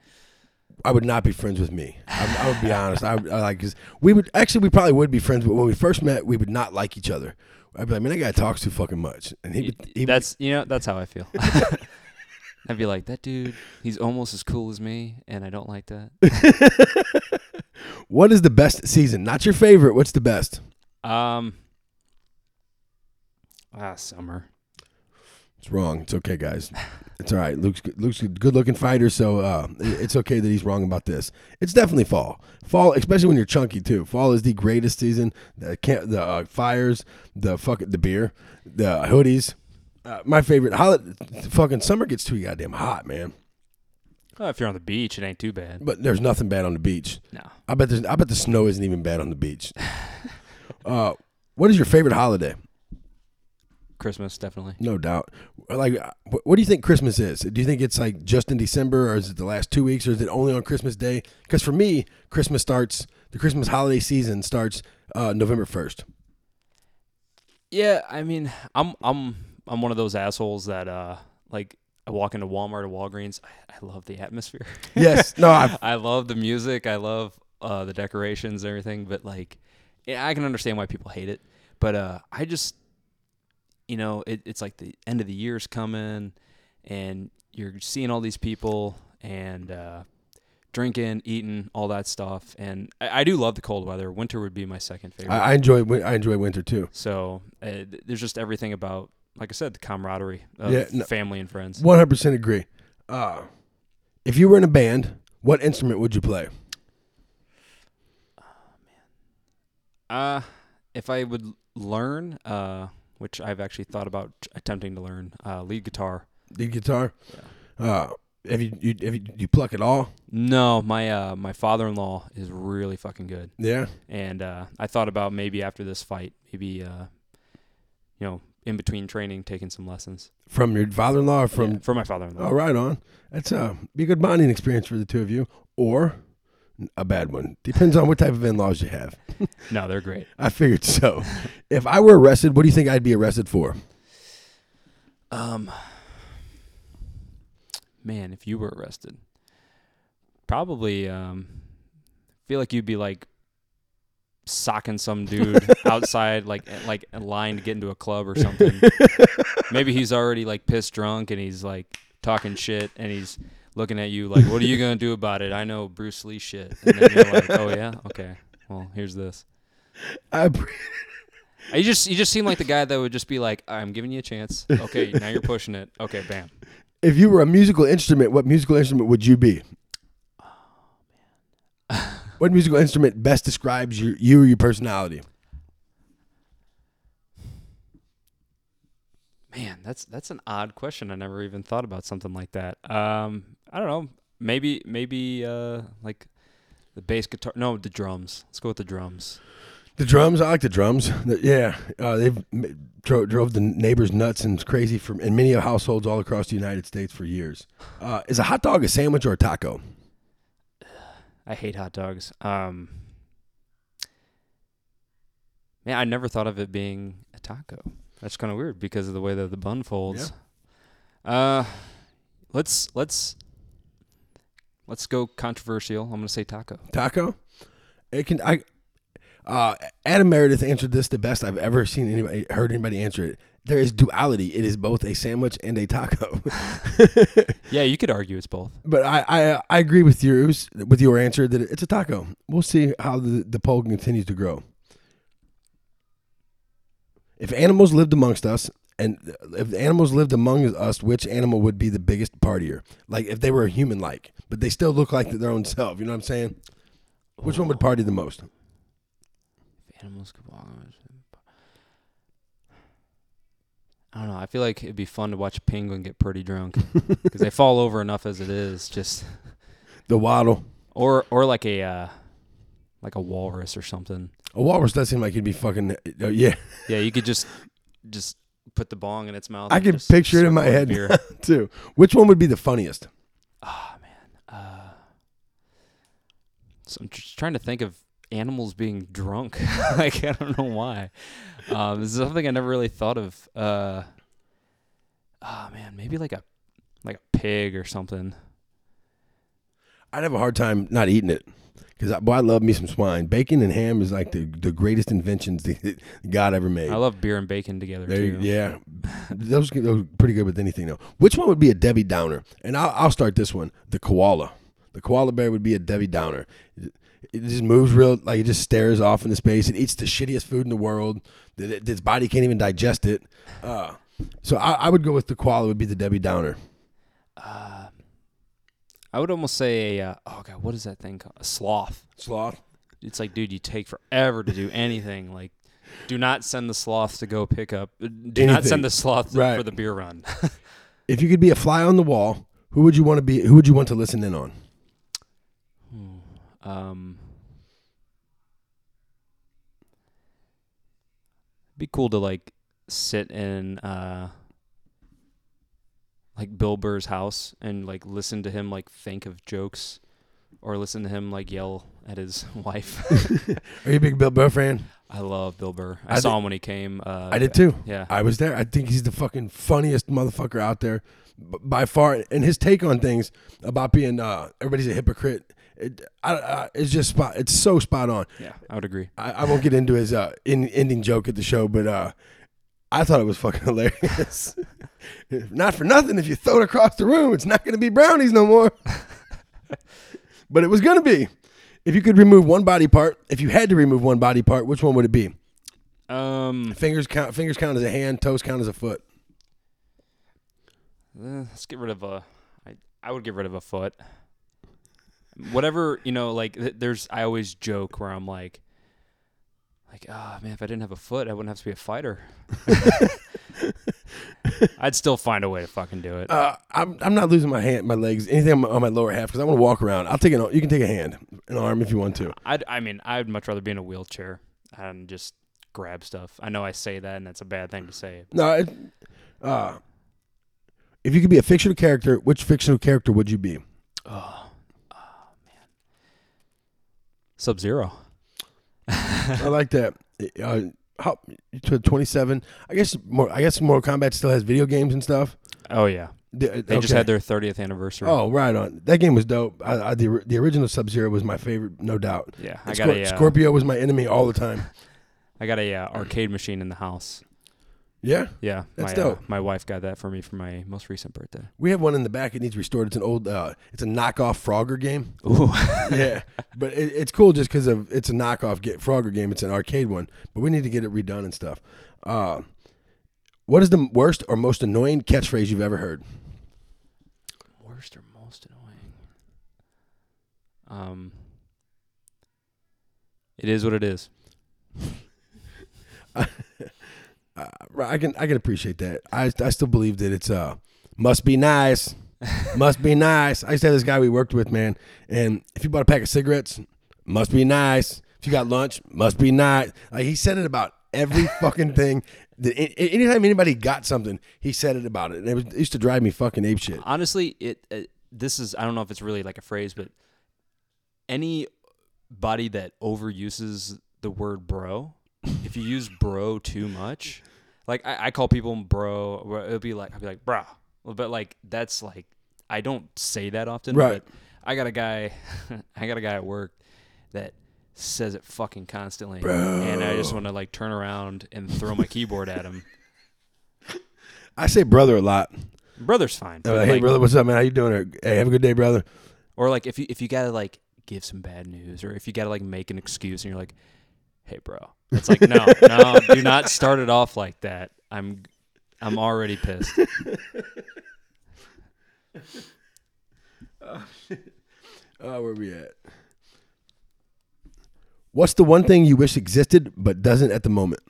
I would not be friends with me. I, I would be honest. I, I like because we would actually we probably would be friends, but when we first met, we would not like each other. I'd be like, man, that guy talks too fucking much, and he, would, he would- that's you know that's how I feel. I'd be like that dude. He's almost as cool as me, and I don't like that. what is the best season? Not your favorite. What's the best? Um, ah, summer. It's wrong. It's okay, guys. It's all right. Luke's Luke's a good looking fighter, so uh, it's okay that he's wrong about this. It's definitely fall. Fall, especially when you're chunky too. Fall is the greatest season. The camp, the uh, fires, the fuck, the beer, the hoodies. Uh, my favorite. Holiday, fucking summer gets too goddamn hot, man. Oh, if you're on the beach, it ain't too bad. But there's nothing bad on the beach. No. I bet there's, I bet the snow isn't even bad on the beach. uh, what is your favorite holiday? Christmas, definitely. No doubt. Like, what do you think Christmas is? Do you think it's like just in December, or is it the last two weeks, or is it only on Christmas Day? Because for me, Christmas starts. The Christmas holiday season starts uh, November first. Yeah, I mean, I'm I'm I'm one of those assholes that uh like I walk into Walmart or Walgreens. I, I love the atmosphere. Yes. No. I. I love the music. I love uh, the decorations and everything. But like, I can understand why people hate it. But uh, I just, you know, it, it's like the end of the year's coming, and you're seeing all these people and uh, drinking, eating, all that stuff. And I, I do love the cold weather. Winter would be my second favorite. I I enjoy. I enjoy winter too. so uh, there's just everything about, like I said, the camaraderie of Yeah, no- family and friends. One hundred percent agree. Uh, if you were in a band, what instrument would you play? Uh, if I would learn, uh, which I've actually thought about attempting to learn, uh, lead guitar. Lead guitar. Uh, have you, you have you, you pluck at all? No, my uh, my father-in-law is really fucking good, Yeah. and uh, I thought about maybe after this fight, maybe uh, you know, in between training, taking some lessons From your father-in-law, or from Yeah, for my father-in-law. Oh, right on. That's uh, be a good bonding experience for the two of you, or a bad one. Depends on what type of in-laws you have. No, they're great. I figured so. if I were arrested, what do you think I'd be arrested for? Um, man, if you were arrested, probably um, feel like you'd be like socking some dude outside, like like in line to get into a club or something. Maybe he's already like pissed drunk and he's like talking shit and he's looking at you like, "What are you gonna do about it?" I know Bruce Lee shit. And then you're like, "Oh yeah, okay. Well, here's this." I. You just you just seem like the guy that would just be like, "I'm giving you a chance. Okay, now you're pushing it. Okay, bam." If you were a musical instrument, what musical instrument would you be? Oh, what musical instrument best describes your you or your personality? Man, that's that's an odd question. I never even thought about something like that. Um, I don't know. Maybe maybe uh like the bass guitar. No, the drums. Let's go with the drums. The drums, I like the drums. The- yeah, uh, they've m- dro- drove the neighbors nuts and it's crazy for in many households all across the United States for years. Uh, is a hot dog a sandwich or a taco? I hate hot dogs. Um, man, I never thought of it being a taco. That's kind of weird because of the way that the bun folds. Uh, let's let's let's go controversial. I'm gonna say taco. Taco. It can. I. Uh, Adam Meredith answered this the best I've ever seen anybody heard anybody answer it. There is duality. It is both a sandwich and a taco. Yeah, you could argue it's both. but I, I I agree with yours with your answer that it's a taco. We'll see how the the poll continues to grow. If animals lived amongst us, and if the animals lived among us, which animal would be the biggest partier? Like if they were human like, but they still look like their own self. You know what I'm saying? Which one would party the most? If animals could walk. on- I don't know. I feel like it'd be fun to watch a penguin get pretty drunk because they fall over enough as it is. Just The waddle. or or like a uh, like a walrus or something. A walrus does seem like he'd be fucking. Uh, yeah, Yeah, you could just just put the bong in its mouth. I can picture it in my head beer. too. Which one would be the funniest? Oh man. Uh, so I'm just trying to think of animals being drunk. like I don't know why. Um, this is something I never really thought of. Uh, oh man, maybe like a like a pig or something. I'd have a hard time not eating it because I, boy, I love me some swine. Bacon and ham is like the, the greatest inventions that God ever made. I love beer and bacon together There too. yeah, those those are pretty good with anything though. Which one would be a Debbie Downer? And I'll, I'll start this one. The koala. The koala bear would be a Debbie Downer. It, it just moves real like it just stares off into space. It eats the shittiest food in the world. That its body can't even digest it. Uh, so I, I would go with the koala. Would be the Debbie Downer. Uh, I would almost say a uh, oh god, what is that thing called? A sloth. Sloth. It's like, dude, you take forever to do anything. Like, do not send the sloth to go pick up. uh, Do not send the sloth Right. for the beer run. If you could be a fly on the wall, who would you want to be? Who would you want to listen in on? um, be cool to like sit in uh like Bill Burr's house and like listen to him like think of jokes or listen to him like yell at his wife. Are you a big Bill Burr fan? I love Bill Burr. I, I saw did- him when he came. Uh, I did too. Yeah. I was there. I think he's the fucking funniest motherfucker out there b- by far. And his take on things about being uh, everybody's a hypocrite. It, I, I, it's just spot. It's so spot on. Yeah, I would agree. I, I won't get into his uh, in, ending joke at the show, but uh, I thought it was fucking hilarious. not for nothing. If you throw it across the room, it's not going to be brownies no more. but it was going to be. If you could remove one body part, if you had to remove one body part, which one would it be? Um, Fingers count. Fingers count as a hand. Toes count as a foot. Uh, let's get rid of a. I I would get rid of a foot. Whatever you know, like th- there's. I always joke where I'm like, like, ah man, if I didn't have a foot, I wouldn't have to be a fighter. I'd still find a way to fucking do it. Uh, I'm I'm not losing my hand, my legs, anything on my, on my lower half because I want to walk around. I'll take an. You can take a hand, an arm if you want to. I'd. I mean, I'd much rather be in a wheelchair and just grab stuff. I know I say that, and that's a bad thing to say. No. It, uh, if you could be a fictional character, which fictional character would you be? Oh, oh man. Sub Zero. I like that. Uh, how to 27? I guess more. I guess Mortal Kombat still has video games and stuff. Oh yeah, They, they just had their 30th anniversary. Oh, right on. That game was dope. I, I, the the original Sub Zero was my favorite, no doubt. yeah. I got Scor- a. Uh, Scorpio was my enemy all the time. I got a uh, arcade machine in the house. Yeah, Yeah, That's my, uh, dope. my wife got that for me for my most recent birthday. we have one in the back. It needs restored. It's an old. Uh, it's a knockoff Frogger game. Ooh, yeah, but it, it's cool just because of it's a knockoff get Frogger game. It's an arcade one, but we need to get it redone and stuff. Uh, what is the worst or most annoying catchphrase you've ever heard? worst or most annoying? Um, it is what it is. Uh, I can I can appreciate that. I I still believe that it's uh must be nice, must be nice. I used to have this guy we worked with, man, and if you bought a pack of cigarettes, must be nice. If you got lunch, must be nice. Like he said it about every fucking thing. That anytime anybody got something, he said it about it, and it, was, it used to drive me fucking ape shit. Honestly, it uh, this is I don't know if it's really like a phrase, but anybody that overuses the word bro, if you use bro too much, like I, I call people bro, it'll be like I'll be like bro, but like that's like I don't say that often. Right. But I got a guy, I got a guy at work that says it fucking constantly, and I just want to like turn around and throw my keyboard at him. I say brother a lot. Brother's fine. Like, hey like- brother, what's up, man? How you doing? Hey, have a good day, brother. Or like if you if you gotta like give some bad news, or if you gotta like make an excuse, and you're like, "Hey, bro," it's like, no, no, do not start it off like that. I'm I'm already pissed. Oh, oh, where we at? What's the one thing you wish existed but doesn't at the moment?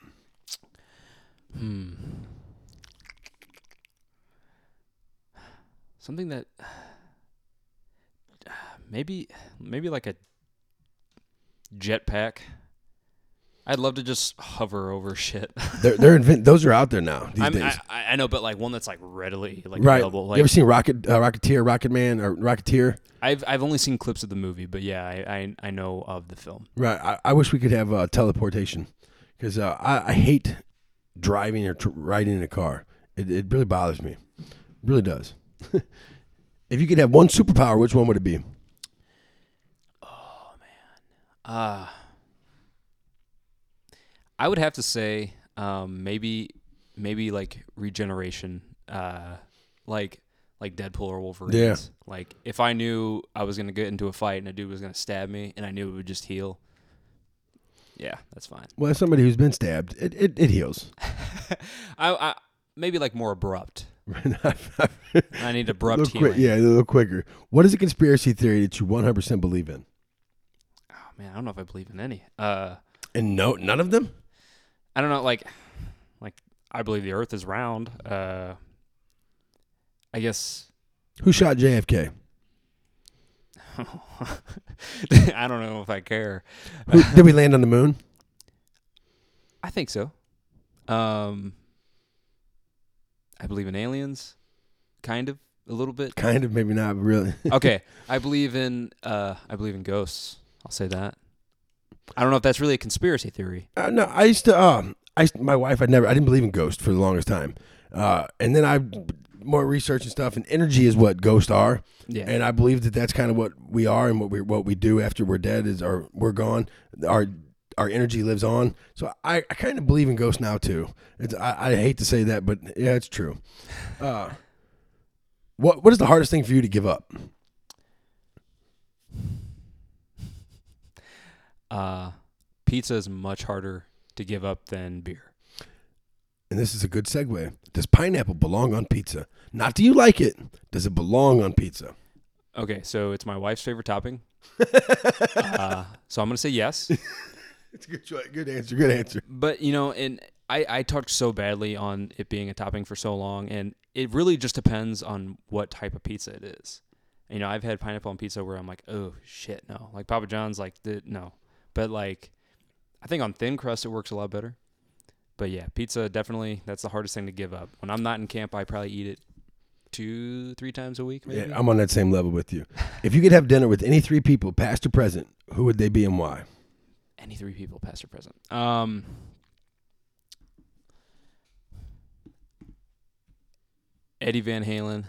Hmm. Something that maybe maybe like a jetpack. I'd love to just hover over shit. They're they're invent- those are out there now these I'm, days. I, I know, but like one that's like readily like right. available. Like you ever seen Rocket uh, Rocketeer, Rocket Man, or Rocketeer? I've I've only seen clips of the movie, but yeah, I I, I know of the film. Right. I, I wish we could have uh, teleportation because uh, I, I hate driving or tr- riding in a car. It, it really bothers me. It really does. if you could have one superpower, which one would it be? Oh man. Uh I would have to say um, maybe maybe like regeneration, uh, like like Deadpool or Wolverine. Yeah. Like if I knew I was gonna get into a fight and a dude was gonna stab me, and I knew it would just heal. Yeah, that's fine. Well, as somebody who's been stabbed, it, it, it heals. I, I maybe like more abrupt. I need abrupt healing. quick, yeah, a little quicker. What is a conspiracy theory that you 100% believe in? Oh man, I don't know if I believe in any. Uh, And no, none of them? I don't know. Like, like I believe the Earth is round. Uh, I guess Who shot JFK? I don't know if I care. Who, did we land on the moon? I think so. Um, I believe in aliens, kind of, a little bit. Kind of, maybe not really. Okay, I believe in uh, I believe in ghosts. I'll say that. I don't know if that's really a conspiracy theory. Uh, no, I used to. Um, I used, my wife. I never. I didn't believe in ghosts for the longest time. Uh, and then I more research and stuff. And energy is what ghosts are. Yeah. And I believe that that's kind of what we are and what we what we do after we're dead is our we're gone. Our our energy lives on. So I, I kind of believe in ghosts now too. It's, I, I hate to say that, but yeah, it's true. Uh, what what is the hardest thing for you to give up? Uh, pizza is much harder to give up than beer. And this is a good segue. Does pineapple belong on pizza? Not do you like it? Does it belong on pizza? Okay, so it's my wife's favorite topping. uh, so I'm gonna say yes. It's a good choice. Good answer. Good answer. But you know, and I I talked so badly on it being a topping for so long, and it really just depends on what type of pizza it is. You know, I've had pineapple on pizza where I'm like, oh shit, no. Like Papa John's, like the, no. But like, I think on thin crust it works a lot better. But yeah, pizza definitely that's the hardest thing to give up. When I'm not in camp, I probably eat it two, three times a week. Maybe. Yeah, I'm on that same level with you. If you could have dinner with any three people, past or present, who would they be and why? Any three people, past or present. Um, Eddie Van Halen.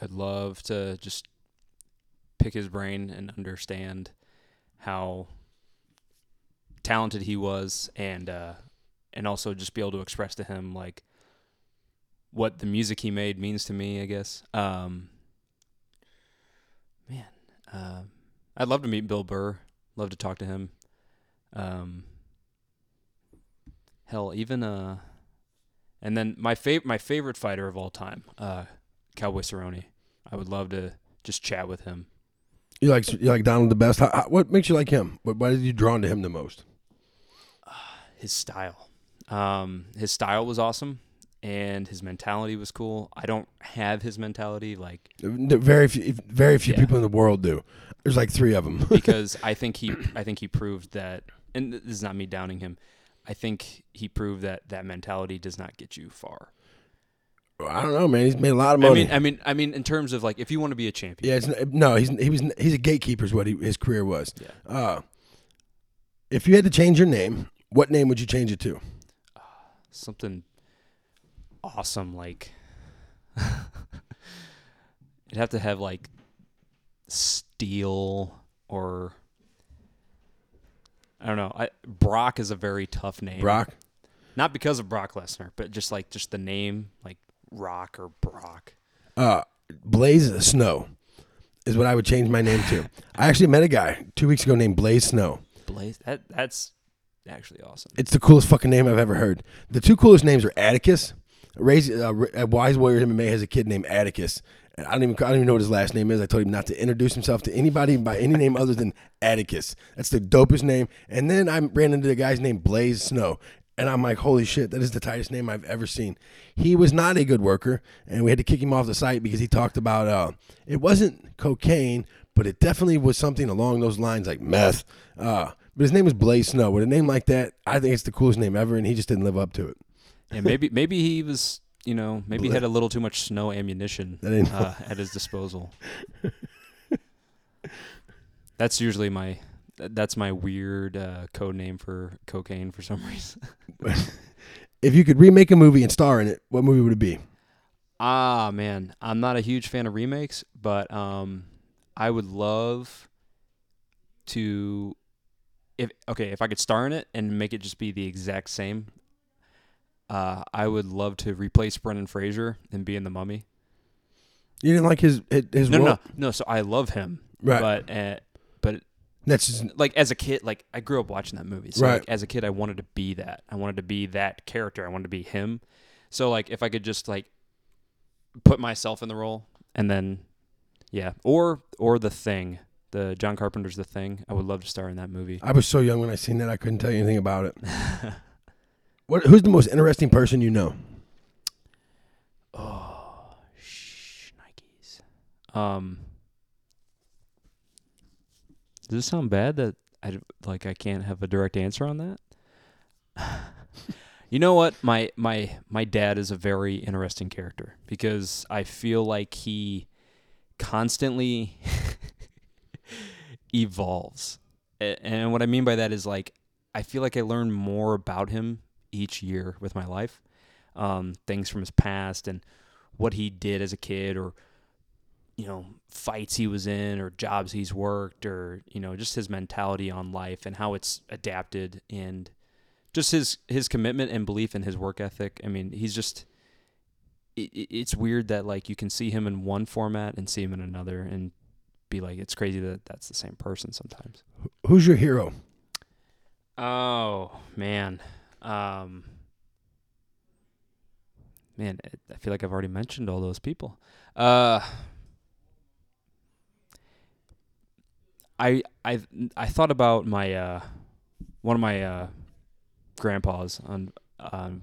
I'd love to just pick his brain and understand how talented he was, and uh, and also just be able to express to him like what the music he made means to me. I guess. Um, man, um I'd love to meet Bill Burr. Love to talk to him. Um, hell, even uh, and then my favorite my favorite fighter of all time, uh, Cowboy Cerrone. I would love to just chat with him. You like you like Donald the best? How, how, what makes you like him? What, why did you drawn to him the most? His style. Um, his style was awesome, and his mentality was cool. I don't have his mentality, like Very few, very few Yeah. people in the world do. There's like three of them. because I think he, I think he proved that, and this is not me downing him. I think he proved that that mentality does not get you far. I don't know, man. He's made a lot of money. I mean, I mean, I mean, in terms of like, if you want to be a champion, yeah, it's, no, he's he was he's a gatekeeper. Is what he, his career was. Yeah. Uh, if you had to change your name, what name would you change it to? something awesome like it'd have to have like steel or I don't know. I, Brock is a very tough name. Brock. Not because of Brock Lesnar, but just like just the name, like Rock or Brock. Uh, Blaze Snow is what I would change my name to. I actually met a guy two weeks ago named Blaze Snow. Blaze. That that's actually awesome. It's the coolest fucking name I've ever heard. The two coolest names are Atticus. Raise, uh, Wise Warrior MMA has a kid named Atticus. And I don't even I don't even know what his last name is. I told him not to introduce himself to anybody by any name other than Atticus. That's the dopest name. And then I ran into the guy's name Blaze Snow. And I'm like, holy shit, that is the tightest name I've ever seen. He was not a good worker, and we had to kick him off the site because he talked about uh, it wasn't cocaine, but it definitely was something along those lines like meth. Uh, but his name was Blaze Snow. With a name like that, I think it's the coolest name ever, and he just didn't live up to it. And maybe maybe he was you know maybe he had a little too much snow ammunition uh, at his disposal. that's usually my that's my weird uh, code name for cocaine for some reason. If you could remake a movie and star in it, what movie would it be? Ah man, I'm not a huge fan of remakes, but um, I would love to if okay if I could star in it and make it just be the exact same. Uh, I would love to replace Brendan Fraser and be in the Mummy. You didn't like his his, No, role? no, no. So I love him, Right. but uh, but That's just like as a kid, like I grew up watching that movie. So Right. like as a kid, I wanted to be that. I wanted to be that character. I wanted to be him. So like if I could just like put myself in the role and then yeah, or or the thing, the John Carpenter's The Thing. I would love to star in that movie. I was so young when I seen that I couldn't tell you anything about it. What? Who's the most interesting person you know? Oh, shh, Nikes. Um, does this sound bad that I like I can't have a direct answer on that? you know what? My my my dad is a very interesting character because I feel like he constantly evolves. And what I mean by that is like I feel like I learn more about him each year with my life. Um, things from his past and what he did as a kid or you know fights he was in or jobs he's worked or you know just his mentality on life and how it's adapted and just his his commitment and belief in his work ethic i mean he's just it, it- it's weird that like you can see him in one format and see him in another and be like it's crazy that that's the same person sometimes Who's your hero? Oh man, um, man, I- feel like I've already mentioned all those people. Uh, I I I thought about my uh, one of my uh, grandpas on um,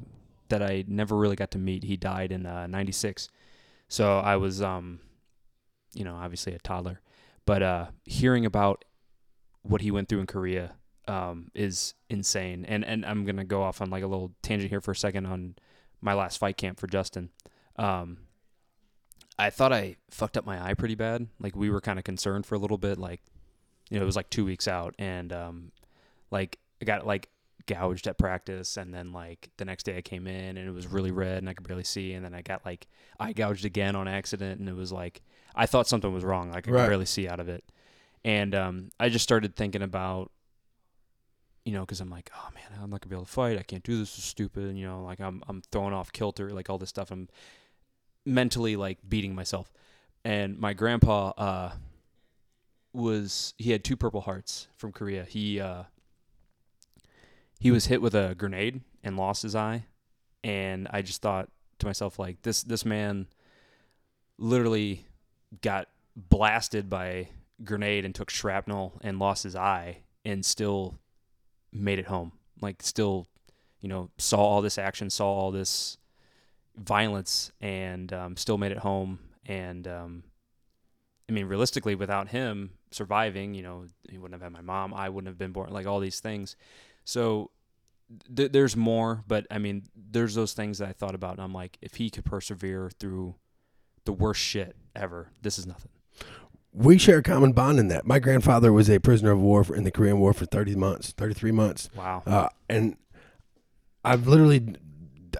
that I never really got to meet. He died in uh, '96, so I was um, you know, obviously a toddler, but uh, hearing about what he went through in Korea um, is insane. And and I'm gonna go off on like a little tangent here for a second on my last fight camp for Justin. Um, I thought I fucked up my eye pretty bad. Like we were kind of concerned for a little bit. Like you know it was like two weeks out, and um, like I got like gouged at practice, and then like the next day I came in and it was really red and I could barely see, and then I got like eye gouged again on accident, and it was like I thought something was wrong. Like I Right. could barely see out of it, and um, I just started thinking about you know, because I'm like, oh man, I'm not gonna be able to fight. I can't do this. Is stupid. You know, like I'm I'm throwing off kilter, like all this stuff. I'm mentally like beating myself. And my grandpa uh, was he had two Purple Hearts from Korea. He uh, he was hit with a grenade and lost his eye. And I just thought to myself, like this this man literally got blasted by grenade and took shrapnel and lost his eye and still made it home. Like still you know, saw all this action, saw all this violence, and um, still made it home. And um, I mean, realistically, without him surviving, you know, he wouldn't have had my mom. I wouldn't have been born. Like all these things. So th- there's more, but I mean, there's those things that I thought about, and I'm like, if he could persevere through the worst shit ever, this is nothing. We share a common bond in that. My grandfather was a prisoner of war for, in the Korean War for 30 months, 33 months. Wow. Uh, and I've literally,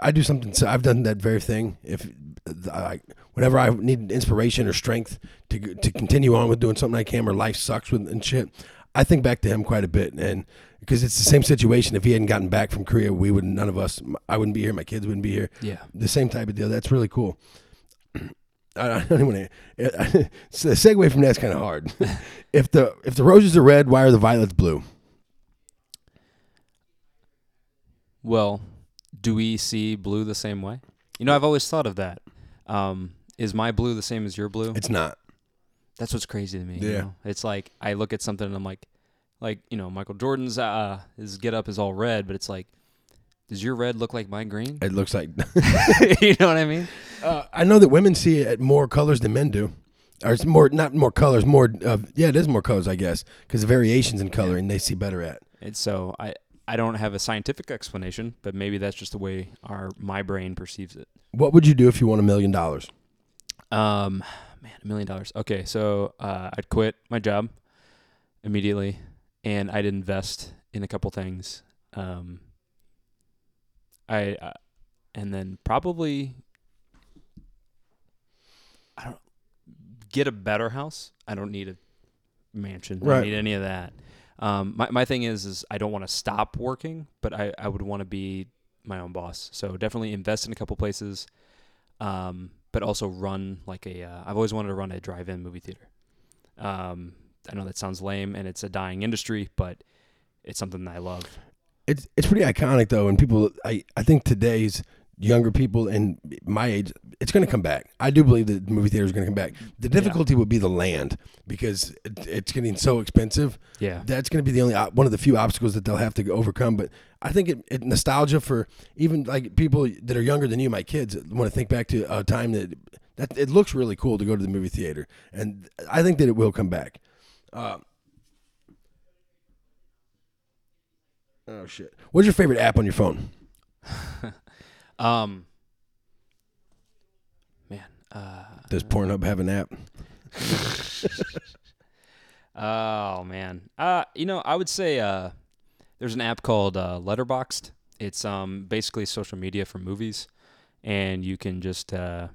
I do something. So I've done that very thing. If I, whenever I need inspiration or strength to to continue on with doing something I can, or life sucks with and shit, I think back to him quite a bit. And because it's the same situation. If he hadn't gotten back from Korea, we would none of us. I wouldn't be here. My kids wouldn't be here. yeah. The same type of deal. That's really cool. I don't want to. So the segue from that's kind of hard. if the if the roses are red, why are the violets blue? Well, do we see blue the same way? You know, I've always thought of that. Um, is my blue the same as your blue? It's not. That's what's crazy to me. you Yeah. know? It's like I look at something and I'm like, like you know, Michael Jordan's uh his get up is all red, but it's like, does your red look like my green? It looks like. you know what I mean? Uh, I know that women see it more colors than men do. Or it's more, not more colors, more. Uh, yeah, it is more colors, I guess, because the variations in coloring they see better at. And so I I don't have a scientific explanation, but maybe that's just the way our my brain perceives it. What would you do if you won a million dollars? Um, man, a million dollars. Okay, so uh, I'd quit my job immediately, and I'd invest in a couple things. Um, I uh, and then probably I don't get a better house. I don't need a mansion. I Right. don't need any of that. Um, my my thing is is I don't want to stop working, but I I would want to be my own boss. So definitely invest in a couple places. Um, but also run like a. Uh, I've always wanted to run a drive-in movie theater. Um, I know that sounds lame and it's a dying industry, but it's something that I love. It's it's pretty iconic though, and people. I I think today's younger people and my age, it's going to come back. I do believe that the movie theater is going to come back. The difficulty would be the land because it, it's getting so expensive. Yeah. That's going to be the only one of the few obstacles that they'll have to overcome. But I think it, it nostalgia for even like people that are younger than you, my kids, want to think back to a time that that it looks really cool to go to the movie theater, and I think that it will come back. Uh, oh shit! What's your favorite app on your phone? Um. Man. Uh. Does Pornhub have an app? Oh man. Uh. You know, I would say uh, there's an app called uh, Letterboxd. It's um basically social media for movies, and you can just uh,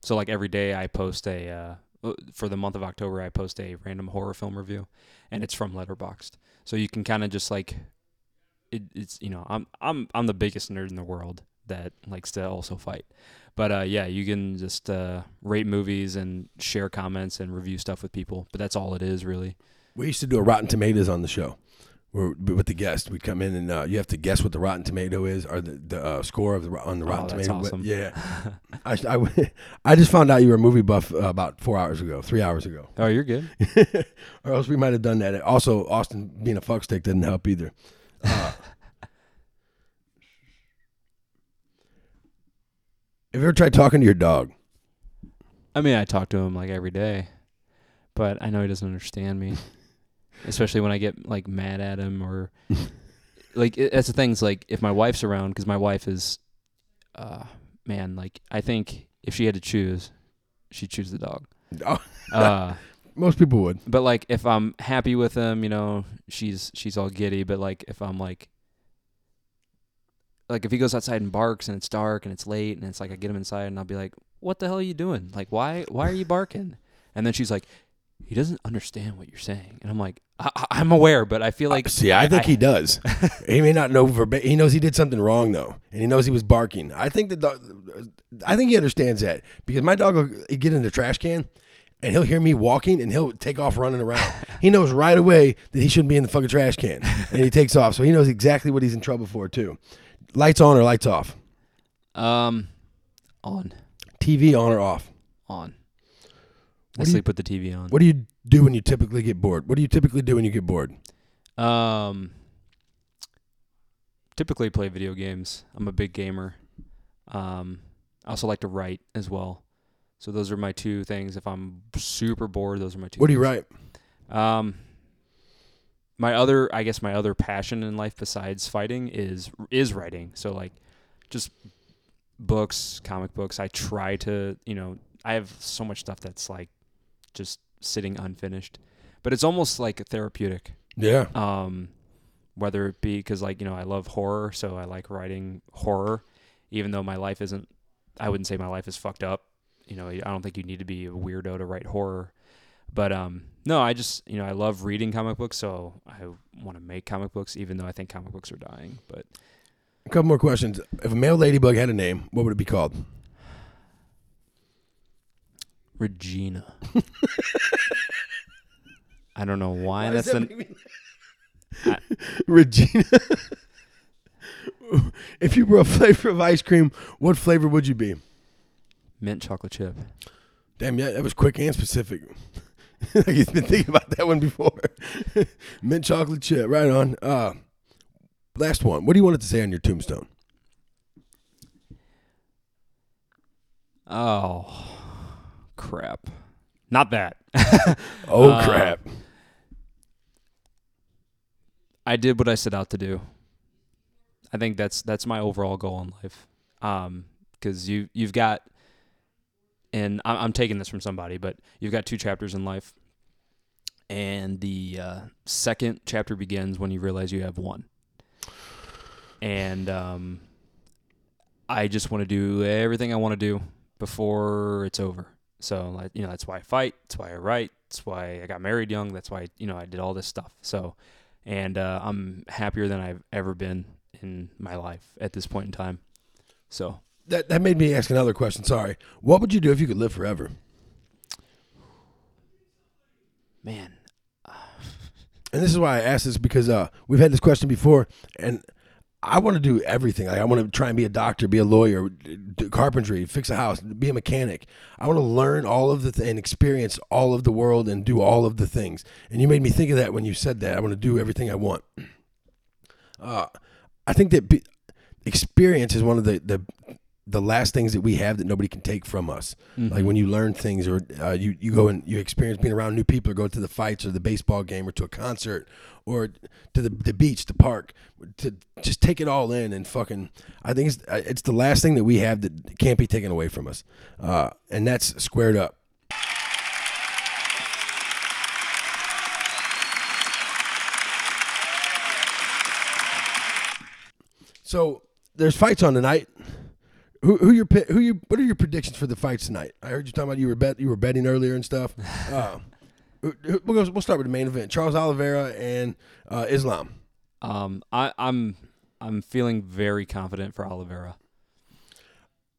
so like every day I post a uh uh, for the month of October I post a random horror film review, and it's from Letterboxd. So you can kind of just like it, it's you know I'm I'm I'm the biggest nerd in the world that likes to also fight. But uh, yeah, you can just uh, rate movies and share comments and review stuff with people. But that's all it is, really. We used to do a Rotten Tomatoes on the show. Where, with the guest, we come in and uh, you have to guess what the Rotten Tomato is or the, the uh, score of the on the Oh, Rotten that's Tomato. Awesome. Yeah, I, I, I just found out you were a movie buff uh, about four hours ago, three hours ago, Oh, you're good. or else we might have done that. Also, Austin being a fuckstick didn't help either. Uh, have you ever tried talking to your dog? I mean, I talk to him like every day, but I know he doesn't understand me, especially when I get like mad at him or like it, that's the things. Like if my wife's around, because my wife is, uh, man, like I think if she had to choose, she'd choose the dog. Oh, Uh, most people would. but like if I'm happy with him, you know, she's she's all giddy. But like if I'm like like if he goes outside and barks and it's dark and it's late and it's like I get him inside and I'll be like, "What the hell are you doing? Like why why are you barking?" And then she's like, "He doesn't understand what you're saying." And I'm like, I- I- "I'm aware, but I feel uh, like See, I think he does. he may not know verbatim. He knows he did something wrong though, and he knows he was barking. I think the dog. I think he understands that because my dog will get in the trash can, and he'll hear me walking, and he'll take off running around. he knows right away that he shouldn't be in the fucking trash can, and he takes off. So he knows exactly what he's in trouble for too. Lights on or lights off. um on TV on or off. on." I What you- sleep with the TV on. What do you do when you typically get bored? What do you typically do when you get bored? Um, typically play video games. I'm a big gamer. Um, I also like to write as well. So those are my two things. If I'm super bored, those are my two. What do you write? Um, my other, I guess, my other passion in life besides fighting is is writing. So like, just books, comic books. I try to, you know, I have so much stuff that's like just sitting unfinished, but it's almost like therapeutic. Yeah. Um, whether it be because like you know I love horror, so I like writing horror, even though my life isn't. I wouldn't say my life is fucked up. You know, I don't think you need to be a weirdo to write horror. But um, no, I just you know I love reading comic books, so I want to make comic books, even though I think comic books are dying. But A couple more questions. If a male ladybug had a name, what would it be called? Regina, I don't know why, Why that's that me- I- Regina. if you were a flavor of ice cream, what flavor would you be? Mint chocolate chip. Damn, yeah, that was quick and specific. like you've been thinking about that one before. Mint chocolate chip, right on. Uh, last one. What do you want it to say on your tombstone? Oh, crap! Not that. Oh Uh, crap! I did what I set out to do. I think that's that's my overall goal in life. Um, because you you've got, and I'm, taking this from somebody, but you've got two chapters in life, and the uh, second chapter begins when you realize you have one. And um, I just want to do everything I want to do before it's over. So like you know that's why I fight. That's why I write. That's why I got married young. That's why you know I did all this stuff. So and uh, I'm happier than I've ever been in my life at this point in time. So That that made me ask another question. Sorry. What would you do if you could live forever? man, And this is why I asked this because uh, we've had this question before, and I want to do everything. Like I want to try and be a doctor, be a lawyer, do carpentry, fix a house, be a mechanic. I want to learn all of the th- and experience all of the world and do all of the things. And you made me think of that when you said that. I want to do everything I want. Uh, I think that be, experience is one of the, the the last things that we have that nobody can take from us. Like when you learn things, or uh, you you go and you experience being around new people, or go to the fights, or the baseball game, or to a concert, or to the the beach, the park, to just take it all in and fucking. I think it's uh, it's the last thing that we have that can't be taken away from us, uh, and that's squared up. So there's fights on tonight. Who who your pi- who you what are your predictions for the fights tonight? I heard you talking about you were bet you were betting earlier and stuff. Uh, who- who- we'll, go, we'll start with the main event: Charles Oliveira and uh, Islam. um, I, I'm I'm feeling very confident for Oliveira.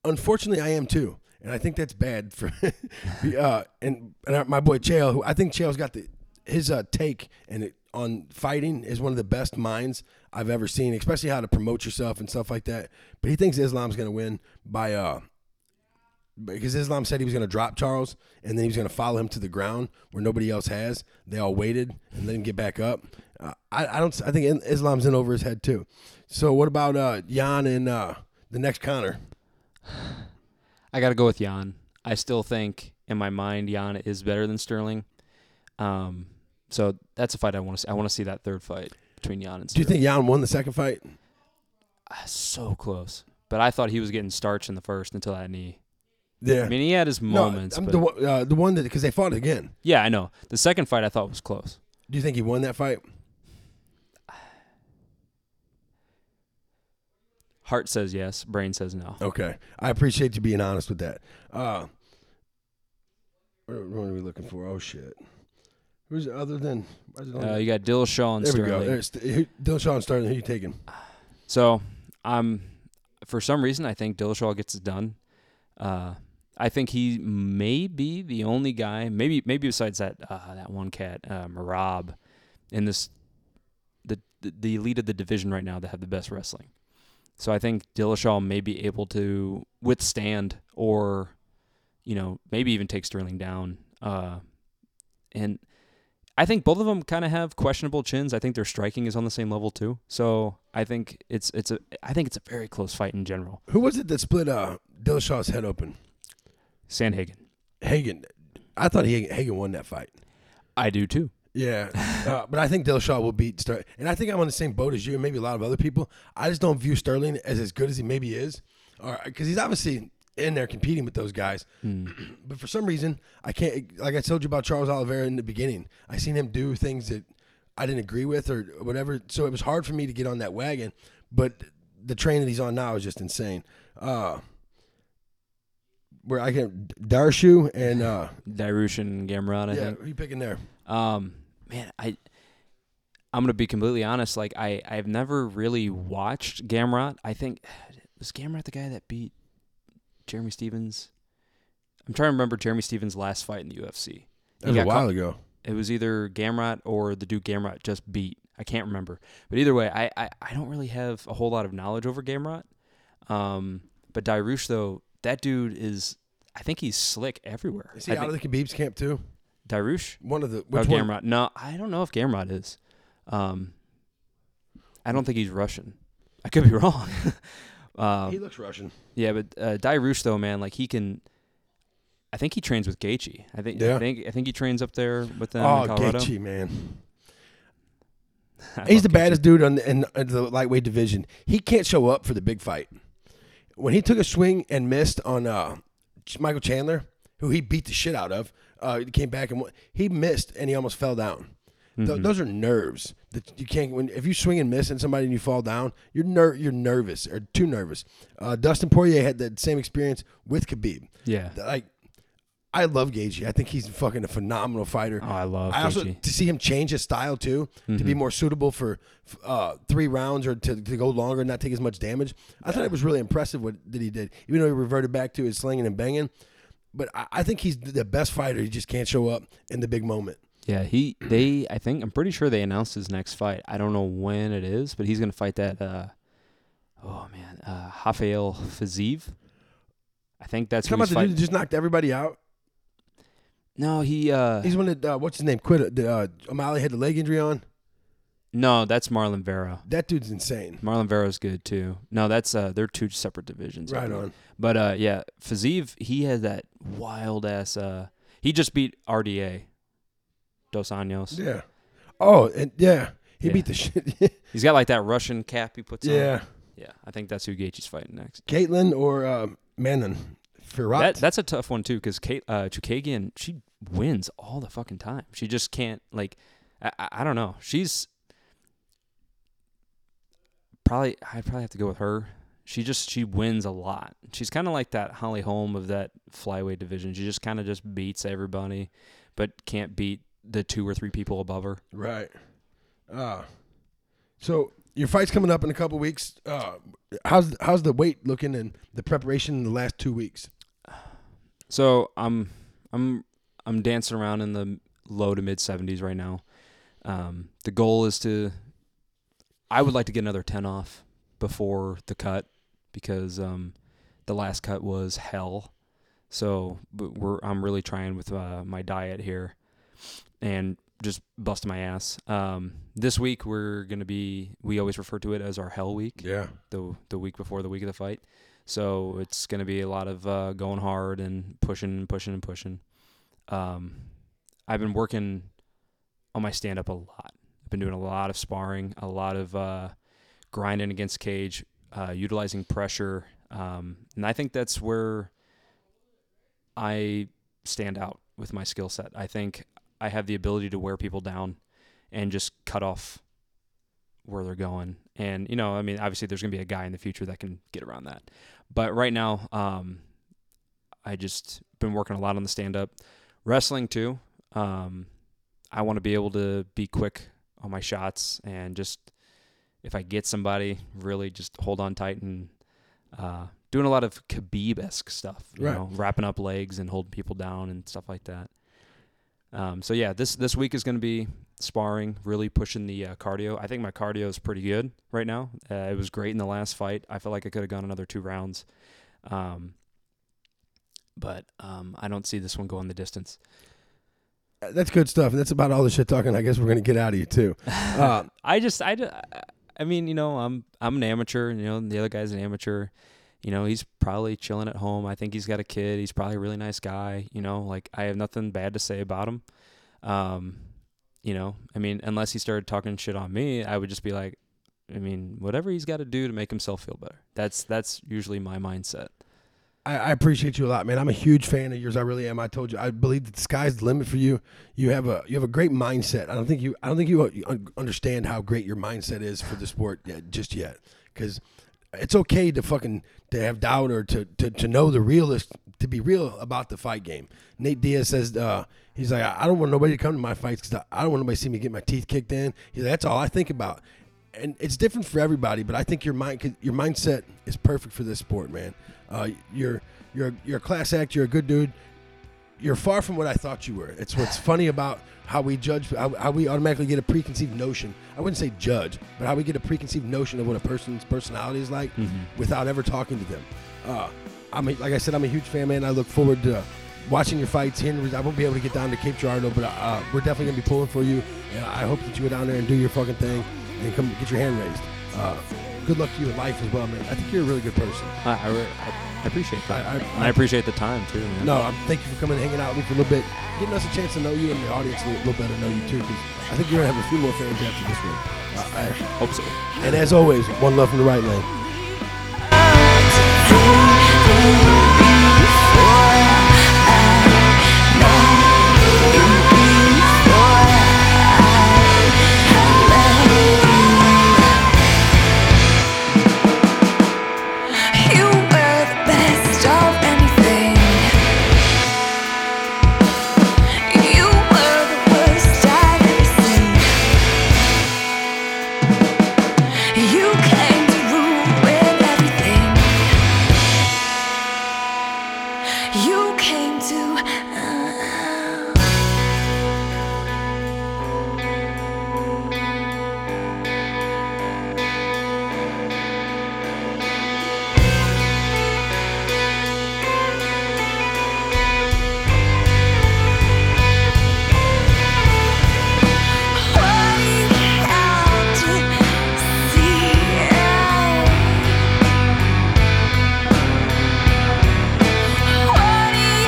Unfortunately, I am too, and I think that's bad for. uh, and and our- my boy Chael, who I think Chael's got the his uh, take and it, on fighting is one of the best minds I've ever seen, especially how to promote yourself and stuff like that. But he thinks Islam's going to win by uh because Islam said he was going to drop Charles and then he was going to follow him to the ground where nobody else has. They all waited and let him get back up. Uh, I, I don't. I think Islam's in over his head too. So what about uh, Yan and uh, the next Conor? I got to go with Yan. I still think in my mind Yan is better than Sterling. Um, so that's a fight I want to see. I want to see that third fight between Yan and Do you think Yan won the second fight? Ah, so close? But I thought he was getting starched in the first until that knee. Yeah. I mean, he had his moments. I'm but the one- uh, the one that because they fought again. yeah, I know. The second fight I thought was close. Do you think he won that fight? Heart says yes, brain says no. Okay, I appreciate you being honest with that. Uh, what are we looking for? Oh shit, who's other than? why is it Uh, you got Dillashaw and Sterling? there we go. Sterling. There's who- Dillashaw and Sterling. Who you taking? So I'm for some reason I think Dillashaw gets it done. Uh, I think he may be the only guy, maybe maybe besides that uh, that one cat, uh, Merab, in this the the elite of the division right now that have the best wrestling. So I think Dillashaw may be able to withstand or, you know, maybe even take Sterling down. Uh, and I think both of them kind of have questionable chins. I think their striking is on the same level too. So I think it's it's a I think it's a very close fight in general. Who was it that split uh, Dillashaw's head open? Sandhagen. Hagen. I thought Hagen, Hagen won that fight. I do too. Yeah, uh, but I think Dillashaw will beat Sterling, and I think I'm on the same boat as you and maybe a lot of other people. I just don't view Sterling as as good as he maybe is, or because he's obviously in there competing with those guys. but for some reason, I can't. Like I told you about Charles Oliveira in the beginning, I seen him do things that I didn't agree with or whatever. So it was hard for me to get on that wagon. But the train that he's on now is just insane. Uh, where I can Darshu and uh, Dariush and Gamrot, I yeah, think. who you picking there? Um, man, I I'm gonna be completely honest. Like I I've never really watched Gamrot. I think was Gamrot the guy that beat Jeremy Stephens. I'm trying to remember Jeremy Stephens' last fight in the UFC. That was a while caught- ago. It was either Gamrot or the dude Gamrot just beat. I can't remember. But either way, I, I, I don't really have a whole lot of knowledge over Gamrot. Um, but Dariush though, that dude is I think he's slick everywhere. Is he I out of the Khabib's camp too? Dariush? One of the Or which one? Gamrot. No, I don't know if Gamrot is. Um, I don't think he's Russian. I could be wrong. um, He looks Russian. yeah, but uh, Dariush though, man, like he can. I think he trains with Gaethje. I think. Yeah. I think. I think he trains up there with them Oh, in Colorado. Gaethje, man. He's the Gaethje. baddest dude on the, in, in the lightweight division. He can't show up for the big fight. When he took a swing and missed on uh, Michael Chandler, who he beat the shit out of, uh, he came back and won- he missed and he almost fell down. Th- Mhm. those are nerves that you can't. When if you swing and miss and somebody and you fall down, you're ner- you're nervous or too nervous. Uh, Dustin Poirier had that same experience with Khabib. Yeah. Like, I love Gaethje. I think he's fucking a phenomenal fighter. Oh, I love I also to see him change his style too to be Mhm. more suitable for uh, three rounds or to, to go longer and not take as much damage. I thought it was really impressive what that he did, even though he reverted back to his slinging and banging. But I, I think he's the best fighter. He just can't show up in the big moment. Yeah, he they I think I'm pretty sure they announced his next fight. I don't know when it is, but he's gonna fight that uh oh man, uh Rafael Fiziev. I think that's Talking who about he's the dude that just knocked everybody out. No, he uh He's one that uh, what's his name? Quit. The, uh, O'Malley had the leg injury on. no, that's Marlon Vera. That dude's insane. Marlon Vera's good too. No, that's uh they're two separate divisions. I Right believe. on. But uh yeah, Fiziev, he has that wild ass uh he just beat RDA. Dos Anjos. Yeah. Oh, and yeah, he Yeah. beat the shit. He's got like that Russian cap he puts on. yeah. Yeah. I think that's who Gaethje's fighting next. Katlyn or uh, Manon. Fiorot. That that's a tough one too, because Kate uh, Chookagian she wins all the fucking time. She just can't like, I, I, I don't know. She's probably I'd probably have to go with her. She just she wins a lot. She's kind of like that Holly Holm of that flyweight division. She just kind of just beats everybody, but can't beat the two or three people above her. Right. Uh, so your fight's coming up in a couple weeks. Uh, how's how's the weight looking and the preparation in the last two weeks? So I'm I'm I'm dancing around in the low to mid 70s right now. Um, the goal is to I would like to get another 10 off before the cut because um, the last cut was hell. So but we're I'm really trying with uh, my diet here and just busting my ass. Um, this week we're gonna be we always refer to it as our hell week Yeah. the the week before the week of the fight. So it's going to be a lot of uh, going hard and pushing and pushing and pushing. Um, I've been working on my stand up a lot. I've been doing a lot of sparring, a lot of uh, grinding against cage, uh, utilizing pressure, um, and I think that's where I stand out with my skill set. I think I have the ability to wear people down and just cut off where they're going. And you know, I mean, obviously there's going to be a guy in the future that can get around that. But right now, um, I just been working a lot on the stand up, wrestling too. Um, I want to be able to be quick on my shots and just if I get somebody, really just hold on tight and uh, doing a lot of Khabib esque stuff. You Right. know, wrapping up legs and holding people down and stuff like that. Um, so yeah, this this week is going to be sparring, really pushing the uh, cardio. I think my cardio is pretty good right now. Uh, it was great in the last fight. I feel like I could have gone another two rounds, um, but um, I don't see this one going the distance. that's good stuff, that's about all the shit talking. I guess we're gonna get out of you too. Uh, I just I, I mean you know I'm I'm an amateur you know the other guy's an amateur you know he's probably chilling at home I think he's got a kid he's probably a really nice guy you know like I have nothing bad to say about him um you know I mean unless he started talking shit on me I would just be like I mean whatever he's got to do to make himself feel better that's that's usually my mindset I, I appreciate you a lot, man. I'm a huge fan of yours. I really am. I told you, I believe that the sky's the limit for you. You have a you have a great mindset. I don't think you I don't think you, you understand how great your mindset is for the sport yet, just yet. Because it's okay to fucking to have doubt or to, to, to know the realist to be real about the fight game. Nate Diaz says uh, he's like I don't want nobody to come to my fights because I don't want nobody to see me get my teeth kicked in. He's like, that's all I think about. And it's different for everybody, but I think your mind your mindset is perfect for this sport, man. Uh, you're you're you're a class act. You're a good dude. You're far from what I thought you were. It's what's funny about how we judge, how, how we automatically get a preconceived notion. I wouldn't say judge, but how we get a preconceived notion of what a person's personality is like without ever talking to them. Uh, I'm a, like I said, I'm a huge fan, man. I look forward to watching your fights. Res- I won't be able to get down to Cape Girardeau, but uh, we're definitely gonna be pulling for you. And I hope that you go down there and do your fucking thing and come get your hand raised. Uh, good luck to you in life as well, man. I think you're a really good person. I, I, re- I appreciate that I, I, and I appreciate the time too man. no, um, thank you for coming and hanging out with me for a little bit, getting us a chance to know you and the audience a little, better know you too. Because I think you're gonna have a few more fans after this one. Uh, I, hope so and as always, one love from the Wright Lane.